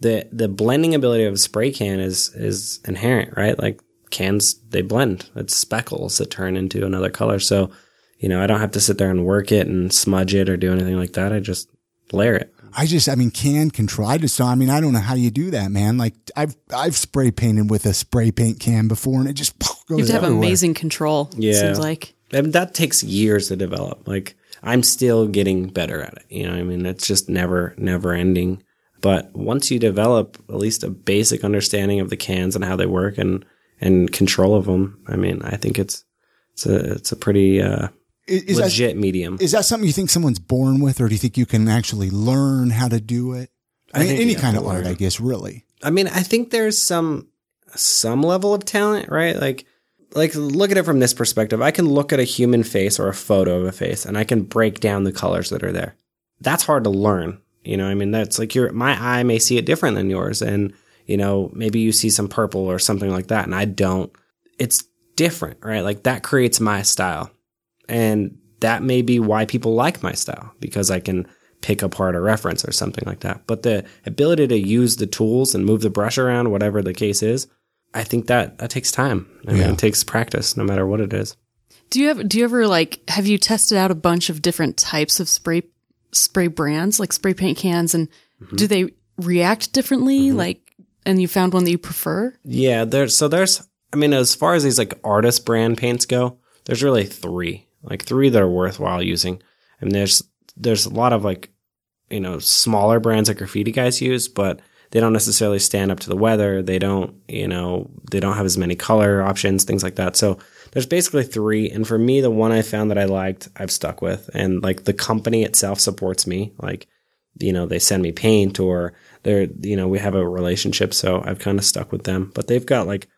the the blending ability of a spray can is is inherent, right? Like cans, they blend. It's speckles that turn into another color. So, you know, I don't have to sit there and work it and smudge it or do anything like that. I just layer it. I just, I mean, can control. I just, don't- I mean, I don't know how you do that, man. Like I've I've spray painted with a spray paint can before, and it just (laughs) goes You have to have everywhere. amazing control. Yeah. It seems like. And that takes years to develop. Like I'm still getting better at it. You know, I mean, it's just never, never ending. But once you develop at least a basic understanding of the cans and how they work and, and control of them, I mean, I think it's, it's a, it's a pretty, uh, Is, is that legit medium. is that something you think someone's born with, or do you think you can actually learn how to do it? I, I mean, any kind of art. I guess. Really, I mean, I think there's some some level of talent, right? Like like look at it from this perspective. I can look at a human face or a photo of a face and I can break down the colors that are there. That's hard to learn. You know, I mean, that's like your my eye may see it different than yours and you know, maybe you see some purple or something like that and I don't. It's different, right? Like that creates my style. And that may be why people like my style because I can pick apart a reference or something like that. But the ability to use the tools and move the brush around, whatever the case is, I think that that takes time. I mean, Yeah. it takes practice, no matter what it is. Do you have do you ever like have you tested out a bunch of different types of spray spray brands like spray paint cans and Mm-hmm. do they react differently like and you found one that you prefer? Yeah, there's so there's I mean, as far as these like artist brand paints go, there's really three, like three that are worthwhile using. And there's there's a lot of like you know smaller brands that graffiti guys use, but they don't necessarily stand up to the weather. They don't you know they don't have as many color options, things like that. So there's basically three, and for me, the one I found that I liked, I've stuck with, and like the company itself supports me, like you know they send me paint or they're you know we have a relationship so i've kind of stuck with them but they've got like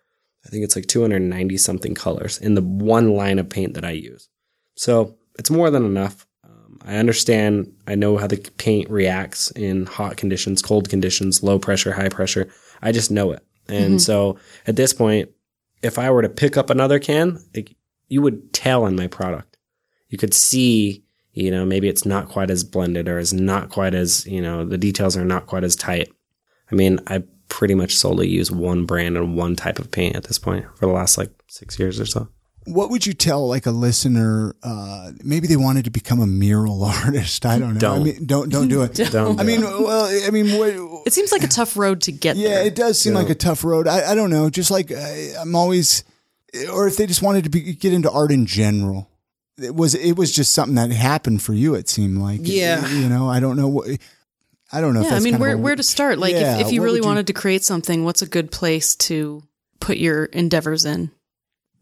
i think it's like 290 something colors in the one line of paint that i use so it's more than enough um, i understand i know how the paint reacts in hot conditions cold conditions low pressure high pressure i just know it And so at this point, if I were to pick up another can, like, you would tell in my product. You could see, you know, maybe it's not quite as blended or is not quite as, you know, the details are not quite as tight. I mean, I pretty much solely use one brand and one type of paint at this point for the last like six years or so. What would you tell like a listener? Uh, maybe they wanted to become a mural (laughs) artist. I don't know. Don't. I mean, don't don't do it. (laughs) Don't I mean, well, I mean, what, It seems like a tough road to get yeah, there. it does seem like a tough road. I, I don't know. Just like I, I'm always, or if they just wanted to be, get into art in general, it was it was just something that happened for you. It seemed like, Yeah. you know, I don't know what. I don't know. if yeah, I mean, kind of where a- where to start? Like, Yeah, if, if you really would you- wanted to create something, what's a good place to put your endeavors in?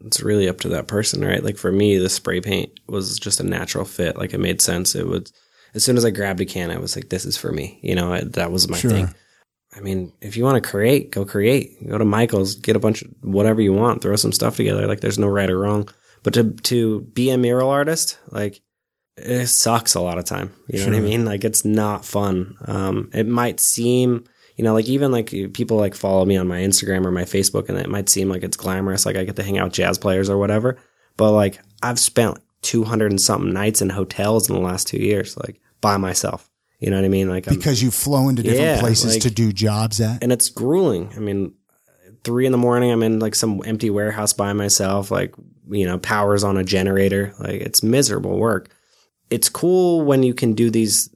It's really up to that person, right? Like for me, the spray paint was just a natural fit. Like it made sense. It would, as soon as I grabbed a can, I was like, this is for me. You know, I, that was my Sure. thing. I mean, if you want to create, go create. Go to Michael's, get a bunch of whatever you want, throw some stuff together. Like there's no right or wrong. But to to be a mural artist, like it sucks a lot of time. You know what I mean? Like it's not fun. Um, it might seem, you know, like even like people like follow me on my Instagram or my Facebook, and it might seem like it's glamorous, like I get to hang out with jazz players or whatever. But like I've spent two hundred and something nights in hotels in the last two years, like by myself. You know what I mean? Like I'm, because you flow into different Yeah, places like- to do jobs at. and it's grueling. I mean, three in the morning, I'm in like some empty warehouse by myself, like, you know, powers on a generator. Like, it's miserable work. It's cool when you can do these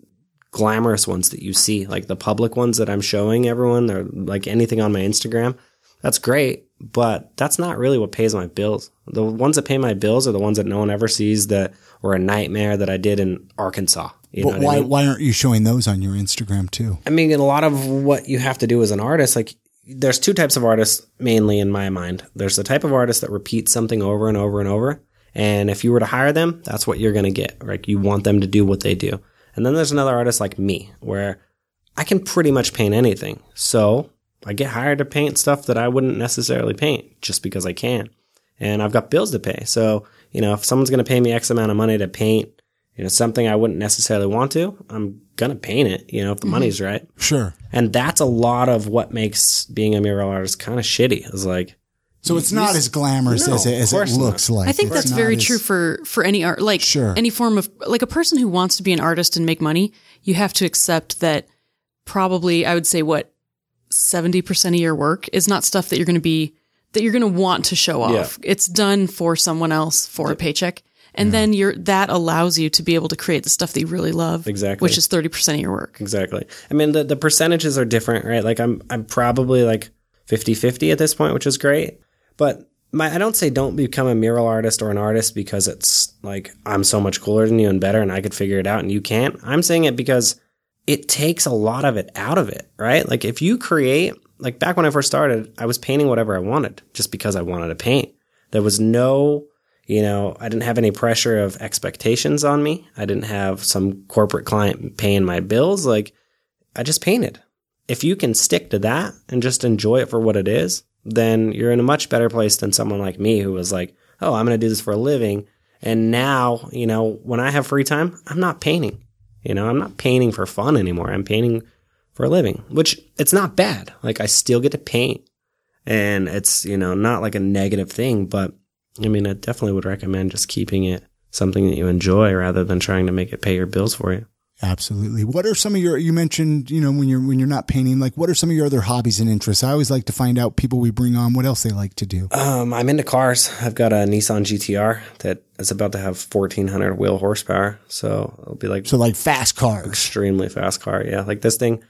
glamorous ones that you see, like the public ones that I'm showing everyone, or like anything on my Instagram. That's great, but that's not really what pays my bills. The ones that pay my bills are the ones that no one ever sees that were a nightmare that I did in Arkansas. You But what I why mean? why aren't you showing those on your Instagram too? I mean, a lot of what you have to do as an artist, like there's two types of artists mainly in my mind. There's the type of artist that repeats something over and over and over. And if you were to hire them, that's what you're going to get. Like you want them to do what they do. And then there's another artist like me where I can pretty much paint anything. So I get hired to paint stuff that I wouldn't necessarily paint just because I can. And I've got bills to pay. So, you know, if someone's going to pay me X amount of money to paint, you know, something I wouldn't necessarily want to, I'm going to paint it, you know, if the mm-hmm. money's right. Sure. And that's a lot of what makes being a mural artist kind of shitty. Is like, So it's not as glamorous No, as it, as it course looks like. I think It's that's very as- true for for any art, like Sure. any form of like a person who wants to be an artist and make money. You have to accept that probably I would say what seventy percent of your work is not stuff that you're going to be that you're going to want to show off. It's done for someone else for a paycheck, and then you're that allows you to be able to create the stuff that you really love, Exactly. which is thirty percent of your work. exactly. I mean, the, the percentages are different, right? Like I'm, I'm probably like 50 50 at this point, which is great. But my, I don't say don't become a mural artist or an artist because it's like I'm so much cooler than you and better and I could figure it out and you can't. I'm saying it because it takes a lot of it out of it, right? Like if you create, like back when I first started, I was painting whatever I wanted just because I wanted to paint. There was no, you know, I didn't have any pressure of expectations on me. I didn't have some corporate client paying my bills. Like I just painted. If you can stick to that and just enjoy it for what it is, then you're in a much better place than someone like me who was like, oh, I'm going to do this for a living. And now, you know, when I have free time, I'm not painting. You know, I'm not painting for fun anymore. I'm painting for a living, which it's not bad. Like I still get to paint and it's, you know, not like a negative thing, but I mean, I definitely would recommend just keeping it something that you enjoy rather than trying to make it pay your bills for you. Absolutely. What are some of your? You mentioned, you know, when you're when you're not painting, like what are some of your other hobbies and interests? I always like to find out people we bring on what else they like to do. Um, I'm into cars. I've got a Nissan GTR that is about to have 1400 wheel horsepower. So it'll be like So like fast car. extremely fast car. Yeah. Like this thing,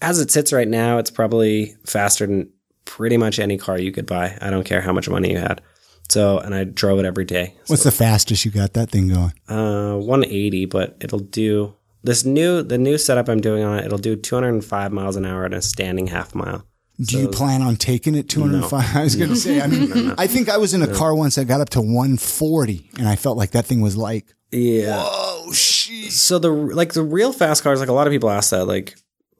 as it sits right now, it's probably faster than pretty much any car you could buy. I don't care how much money you had. So, and I drove it every day. What's the fastest you got that thing going? Uh, 180, but it'll do this new, the new setup I'm doing on it. It'll do 205 miles an hour at a standing half mile. Do you plan on taking it 205? (laughs) I was going to say, I mean, (laughs) I think I was in a car once that got up to 140 and I felt like that thing was like, Yeah. oh, shit. So the like the real fast cars, like a lot of people ask that, like,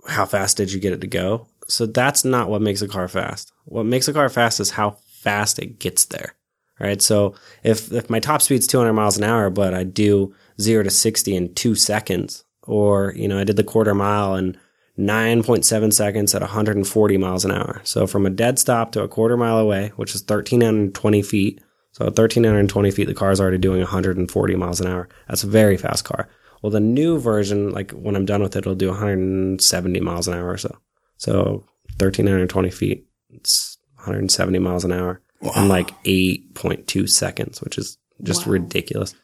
how fast did you get it to go? So that's not what makes a car fast. What makes a car fast is how fast it gets there. Right. So if, if my top speed's 200 miles an hour, but I do zero to 60 in two seconds, or, you know, I did the quarter mile in 9.7 seconds at 140 miles an hour. So from a dead stop to a quarter mile away, which is 1,320 feet. So at 1,320 feet, the car is already doing 140 miles an hour. That's a very fast car. Well, the new version, like when I'm done with it, it'll do 170 miles an hour or so. So 1,320 feet, it's 170 miles an hour in like 8.2 seconds, which is just Wow. ridiculous.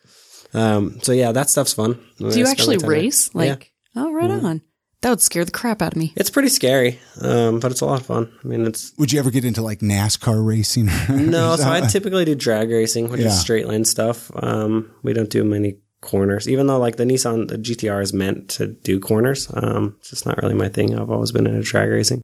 Um, so yeah, that stuff's fun. Do you actually race? Like, oh, right Mm-hmm. on. That would scare the crap out of me. It's pretty scary, um, but it's a lot of fun. I mean, it's Would you ever get into like NASCAR racing? (laughs) no. So I typically do drag racing, which Yeah. is straight line stuff. Um, we don't do many corners, even though like the Nissan the GTR is meant to do corners. Um, it's just not really my thing. I've always been into drag racing.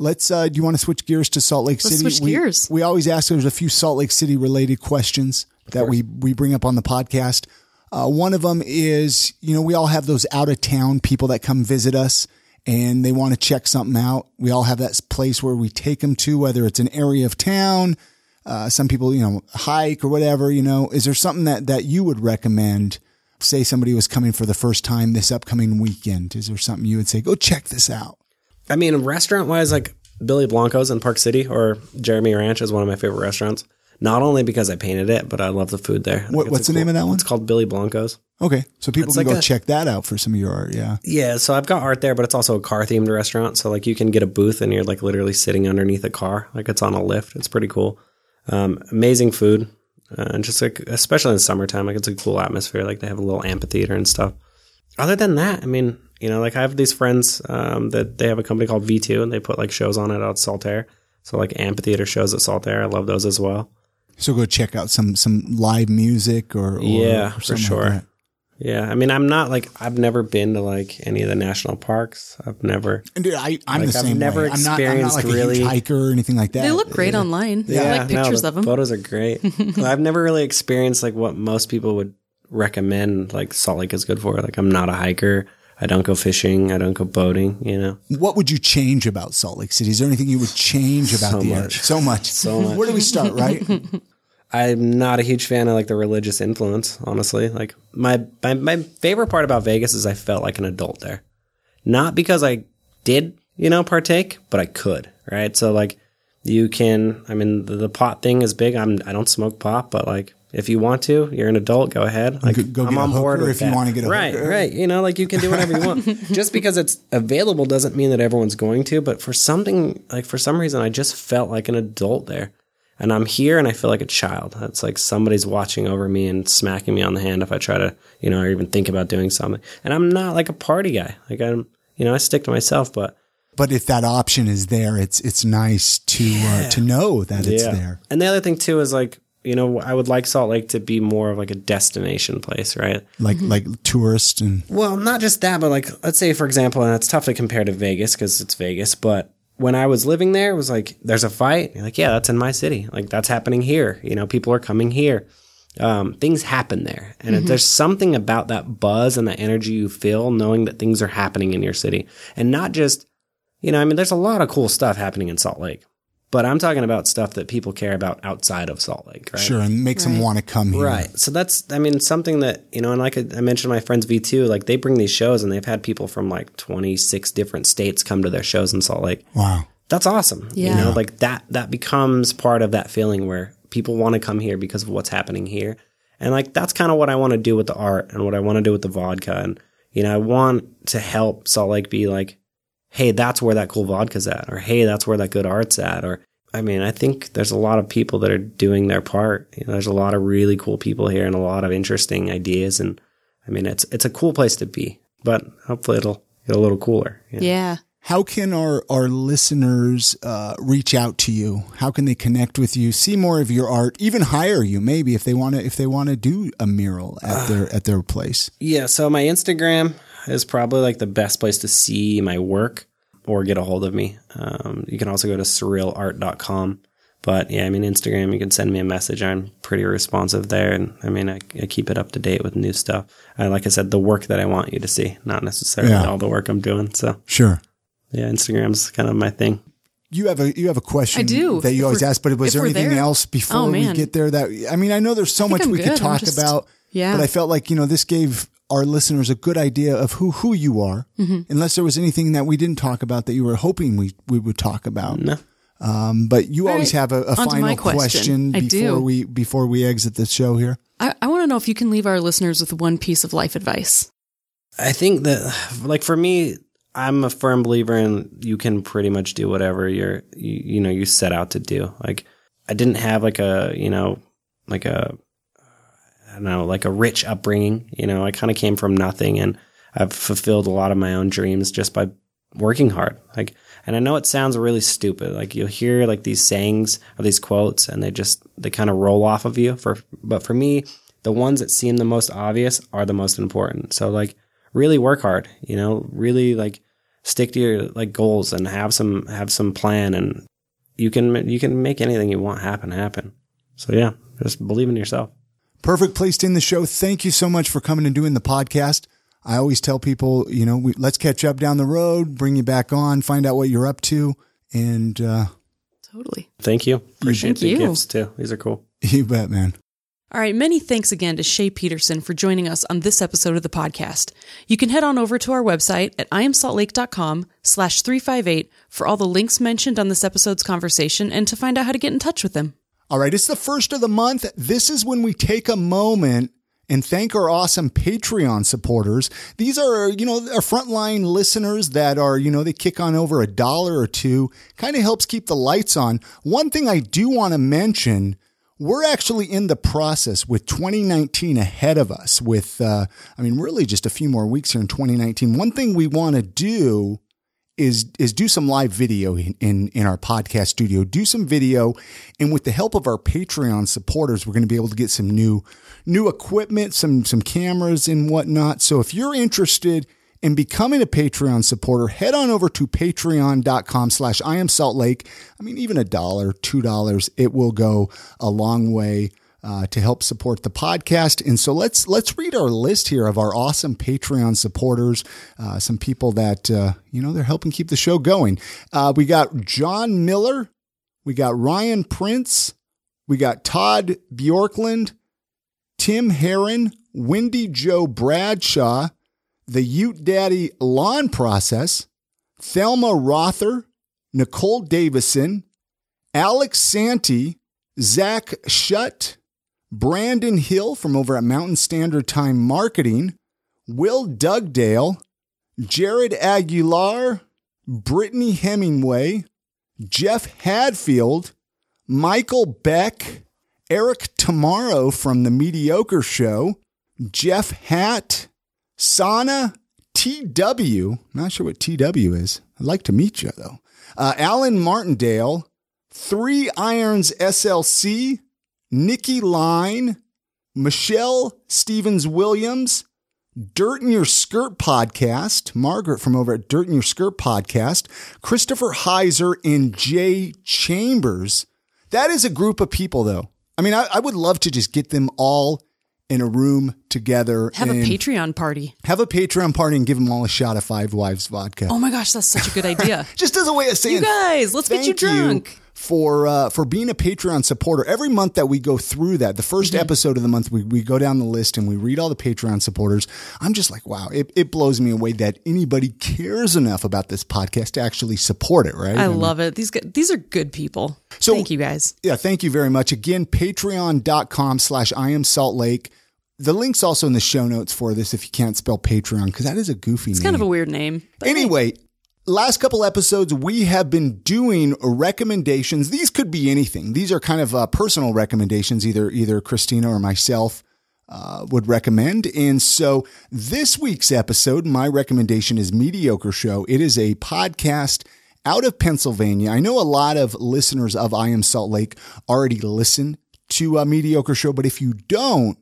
Let's. Uh, do you want to switch gears to Salt Lake Let's City? switch we, gears. We always ask. There's a few Salt Lake City related questions that we we bring up on the podcast. Uh, one of them is, you know, we all have those out of town people that come visit us and they want to check something out. We all have that place where we take them to, whether it's an area of town. Uh, some people, you know, hike or whatever. You know, is there something that that you would recommend? Say somebody was coming for the first time this upcoming weekend. Is there something you would say? Go check this out. I mean, restaurant wise, like Billy Blanco's in Park City or Jeremy Ranch is one of my favorite restaurants. Not only because I painted it, but I love the food there. What- what's the name of that one? It's called Billy Blanco's. Okay, so people It's can like go a- check that out for some of your art. Yeah. Yeah, so I've got art there, but it's also a car themed restaurant. So like you can get a booth and you're like literally sitting underneath a car, like it's on a lift. It's pretty cool. Um, amazing food, uh, and just like especially in the summertime, like it's a cool atmosphere. Like they have a little amphitheater and stuff. Other than that, I mean, you know, like I have these friends um, that they have a company called V2, and they put like shows on it out at Saltair. So like amphitheater shows at Saltair, I love those as well. So go check out some some live music or, or Yeah, or for sure. Like that. Yeah, I mean, I'm not like I've never been to like any of the national parks. I've never. And dude, I, I'm Like, the I've never way. I'm not, I'm not experienced like a really- huge hiker or anything like that. They look great online. I like no, pictures the of them. Photos are great. (laughs) I've never really experienced like what most people would recommend. Like Salt Lake is good for. Like I'm not a hiker. I don't go fishing. I don't go boating. You know. What would you change about Salt Lake City? Is there anything you would change about So the area? So much. So (laughs) much. Where do we start? Right. (laughs) I'm not a huge fan of like the religious influence, honestly. Like my, my my favorite part about Vegas is I felt like an adult there. Not because I did, you know, partake, but I could, right? So like you can I mean the, the pot thing is big. I'm I don't smoke pot, but like if you want to, you're an adult, go ahead. Like Go- go I'm on board if you that. wanna get a right, hooker. right. You know, like you can do whatever you want. (laughs) just because it's available doesn't mean that everyone's going to, but for something like for some reason I just felt like an adult there and I'm here and I feel like a child. It's like somebody's watching over me and smacking me on the hand if I try to, you know, or even think about doing something. And I'm not like a party guy. Like I'm, you know, I stick to myself, but but if that option is there, it's it's nice to uh, to know that it's yeah. there. And the other thing too is like, you know, I would like Salt Lake to be more of like a destination place, right? Like like tourists and Well, not just that, but like, let's say, for example, and it's tough to compare to Vegas because it's Vegas, but when I was living there, it was like, there's a fight. You're like, yeah, that's in my city. Like, that's happening here. You know, people are coming here. Um, things happen there. And there's something about that buzz and that energy you feel knowing that things are happening in your city. And not just, you know, I mean, there's a lot of cool stuff happening in Salt Lake, but I'm talking about stuff that people care about outside of Salt Lake, right? sure, and makes them want to come here. Right. So that's, I mean, something that, you know, and like I I mentioned my friends V2, like they bring these shows and they've had people from like 26 different states come to their shows in Salt Lake. Wow. That's awesome. Yeah. You know, like that, that becomes part of that feeling where people want to come here because of what's happening here. And like, that's kind of what I want to do with the art and what I want to do with the vodka. And, you know, I want to help Salt Lake be like, Hey, that's where that cool vodka's at. Or, Hey, that's where that good art's at. Or, I mean, I think there's a lot of people that are doing their part. You know, there's a lot of really cool people here and a lot of interesting ideas. And I mean, it's, it's a cool place to be, but hopefully it'll get a little cooler. you know? Yeah. How can our, our listeners uh, reach out to you? How can they connect with you, see more of your art, even hire you maybe if they want to if they want to do a mural at their at their place? Yeah, so my Instagram is probably like the best place to see my work or get a hold of me. Um, you can also go to surrealart.com. But yeah, I mean, Instagram, you can send me a message. I'm pretty responsive there. And I mean, I, I keep it up to date with new stuff. I, like I said, the work that I want you to see, not necessarily Yeah. all the work I'm doing. So Sure. yeah, Instagram's kind of my thing. You have a you have a question I do. that you If always ask, but was there anything there- else before Oh, we get there? That I mean, I know there's so much I'm we could good. I'm talk just- about, Yeah. but I felt like you know this gave our listeners a good idea of who who you are, Mm-hmm. unless there was anything that we didn't talk about that you were hoping we we would talk about. No. Um, but you always right. have a, a final my question. Before we before we exit the show here. I, I want to know if you can leave our listeners with one piece of life advice. I think that, like for me, I'm a firm believer in you can pretty much do whatever you're, you, you know, you set out to do. Like, I didn't have like a, you know, like a, I don't know, like a rich upbringing. You know, I kind of came from nothing, and I've fulfilled a lot of my own dreams just by working hard. Like, and I know it sounds really stupid. Like you'll hear like these sayings or these quotes, and they just they kind of roll off of you. For but for me, the ones that seem the most obvious are the most important. So like really work hard, you know, really like stick to your like goals and have some have some plan and you can you can make anything you want happen happen. So yeah, just believe in yourself. Perfect place to end the show. Thank you so much for coming and doing the podcast. I always tell people, you know, we, let's catch up down the road, bring you back on, find out what you're up to, and uh, Totally. Thank you. Appreciate Thank the you. gifts too. These are cool. you bet, man. All right, many thanks again to Shay Peterson for joining us on this episode of the podcast. You can head on over to our website at iamsaltlake.com slash 358 for all the links mentioned on this episode's conversation and to find out how to get in touch with him. All right, it's the first of the month. This is when we take a moment and thank our awesome Patreon supporters. These are, you know, our frontline listeners that are, you know, they kick on over a dollar or two, kind of helps keep the lights on. One thing I do want to mention, we're actually in the process with 2019 ahead of us with, uh, I mean, really just a few more weeks here in 2019. One thing we want to do is is do some live video in, in in our podcast studio. Do some video, and with the help of our Patreon supporters, we're going to be able to get some new new equipment, some some cameras and whatnot. So if you're interested in becoming a Patreon supporter, head on over to patreon.com slash I am Salt Lake. I mean, even a dollar, two dollars, it will go a long way uh, to help support the podcast. And so let's let's read our list here of our awesome Patreon supporters. Uh, some people that uh, you know they're helping keep the show going. Uh, we got John Miller, we got Ryan Prince, we got Todd Bjorklund, Tim Heron, Wendy Joe Bradshaw, the Ute Daddy Lawn Process, Thelma Rother, Nicole Davison, Alex Santee, Zach Shutt, Brandon Hill from over at Mountain Standard Time Marketing, Will Dugdale, Jared Aguilar, Brittany Hemingway, Jeff Hadfield, Michael Beck, Eric Tomorrow from The Mediocre Show, Jeff Hat, Sana TW. Not sure what TW is. I'd like to meet you though. Uh, Alan Martindale, Three Irons SLC, Nikki Line, Michelle Stevens Williams, Dirt in Your Skirt Podcast, Margaret from over at Dirt in Your Skirt Podcast, Christopher Heiser, and Jay Chambers. That is a group of people, though. I mean, I, I would love to just get them all in a room together Have a Patreon party. have a Patreon party and give them all a shot of Five Wives vodka. Oh my gosh, that's such a good idea. (laughs) Just as a way of saying, you guys, let's get you drunk. For uh, for being a Patreon supporter. Every month that we go through that, the 1st Mm-hmm. episode of the month, we, we go down the list and we read all the Patreon supporters. I'm just like, wow, it, it blows me away that anybody cares enough about this podcast to actually support it, right? I mean, love it. These these are good people. So- Thank you guys. Yeah, thank you very much. Again, patreon.com slash I am Salt Lake. The link's also in the show notes for this if you can't spell Patreon, because that is a goofy It's name. kind of a weird name. Anyway, last couple episodes, we have been doing recommendations. These could be anything. These are kind of uh, personal recommendations, either either Christina or myself uh, would recommend. And so this week's episode, my recommendation is Mediocre Show. It is a podcast out of Pennsylvania. I know a lot of listeners of I Am Salt Lake already listen to a Mediocre Show, but if you don't,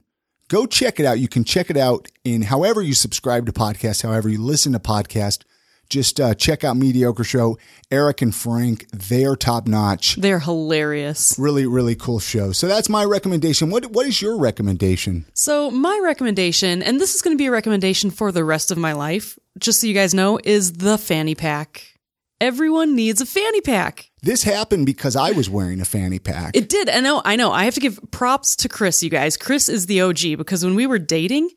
go check it out. You can check it out in however you subscribe to podcasts, however you listen to podcast. Just uh, check out Mediocre Show. Eric and Frank, they are top notch. they're hilarious. Really, really cool show. So that's my recommendation. What What is your recommendation? So, my recommendation, and this is going to be a recommendation for the rest of my life, just so you guys know, is the fanny pack. Everyone needs a fanny pack. This happened because I was wearing a fanny pack. It did. I know. I know. I have to give props to Chris, you guys. Chris is the OG because when we were dating,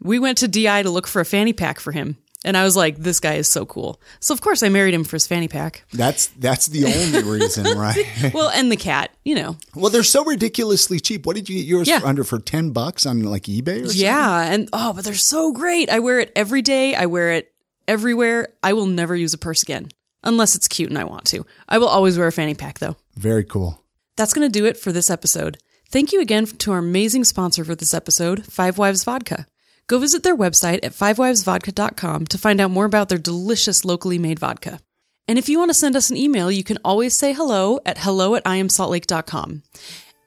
We went to DI to look for a fanny pack for him. And I was like, this guy is so cool. So of course I married him for his fanny pack. That's that's the only reason, (laughs) right? Well, and the cat, you know. well, they're so ridiculously cheap. What did you get yours Yeah. for under for ten bucks on like eBay or something? Yeah, and oh, but they're so great. I wear it every day. I wear it everywhere. I will never use a purse again unless it's cute and I want to. I will always wear a fanny pack though. Very cool. That's going to do it for this episode. Thank you again to our amazing sponsor for this episode, Five Wives Vodka. Go visit their website at fivewivesvodka.com to find out more about their delicious locally made vodka. And if you want to send us an email, you can always say hello at hello at iamsaltlake.com.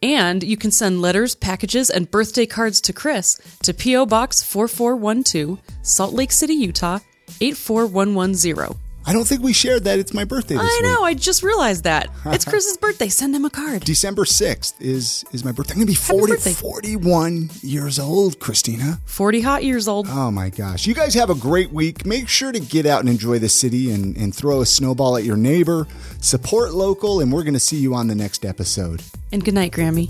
And you can send letters, packages, and birthday cards to Chris to P.O. Box 4412, Salt Lake City, Utah 84110. I don't think we shared that it's my birthday this I week. know, I just realized that. (laughs) It's Chris's birthday. Send him a card. December 6th is is my birthday. I'm going to be 40, birthday. 41 years old, Christina. 40 hot years old. Oh my gosh. You guys have a great week. Make sure to get out and enjoy the city and, and throw a snowball at your neighbor. Support local, and we're going to see you on the next episode. And good night, Grammy.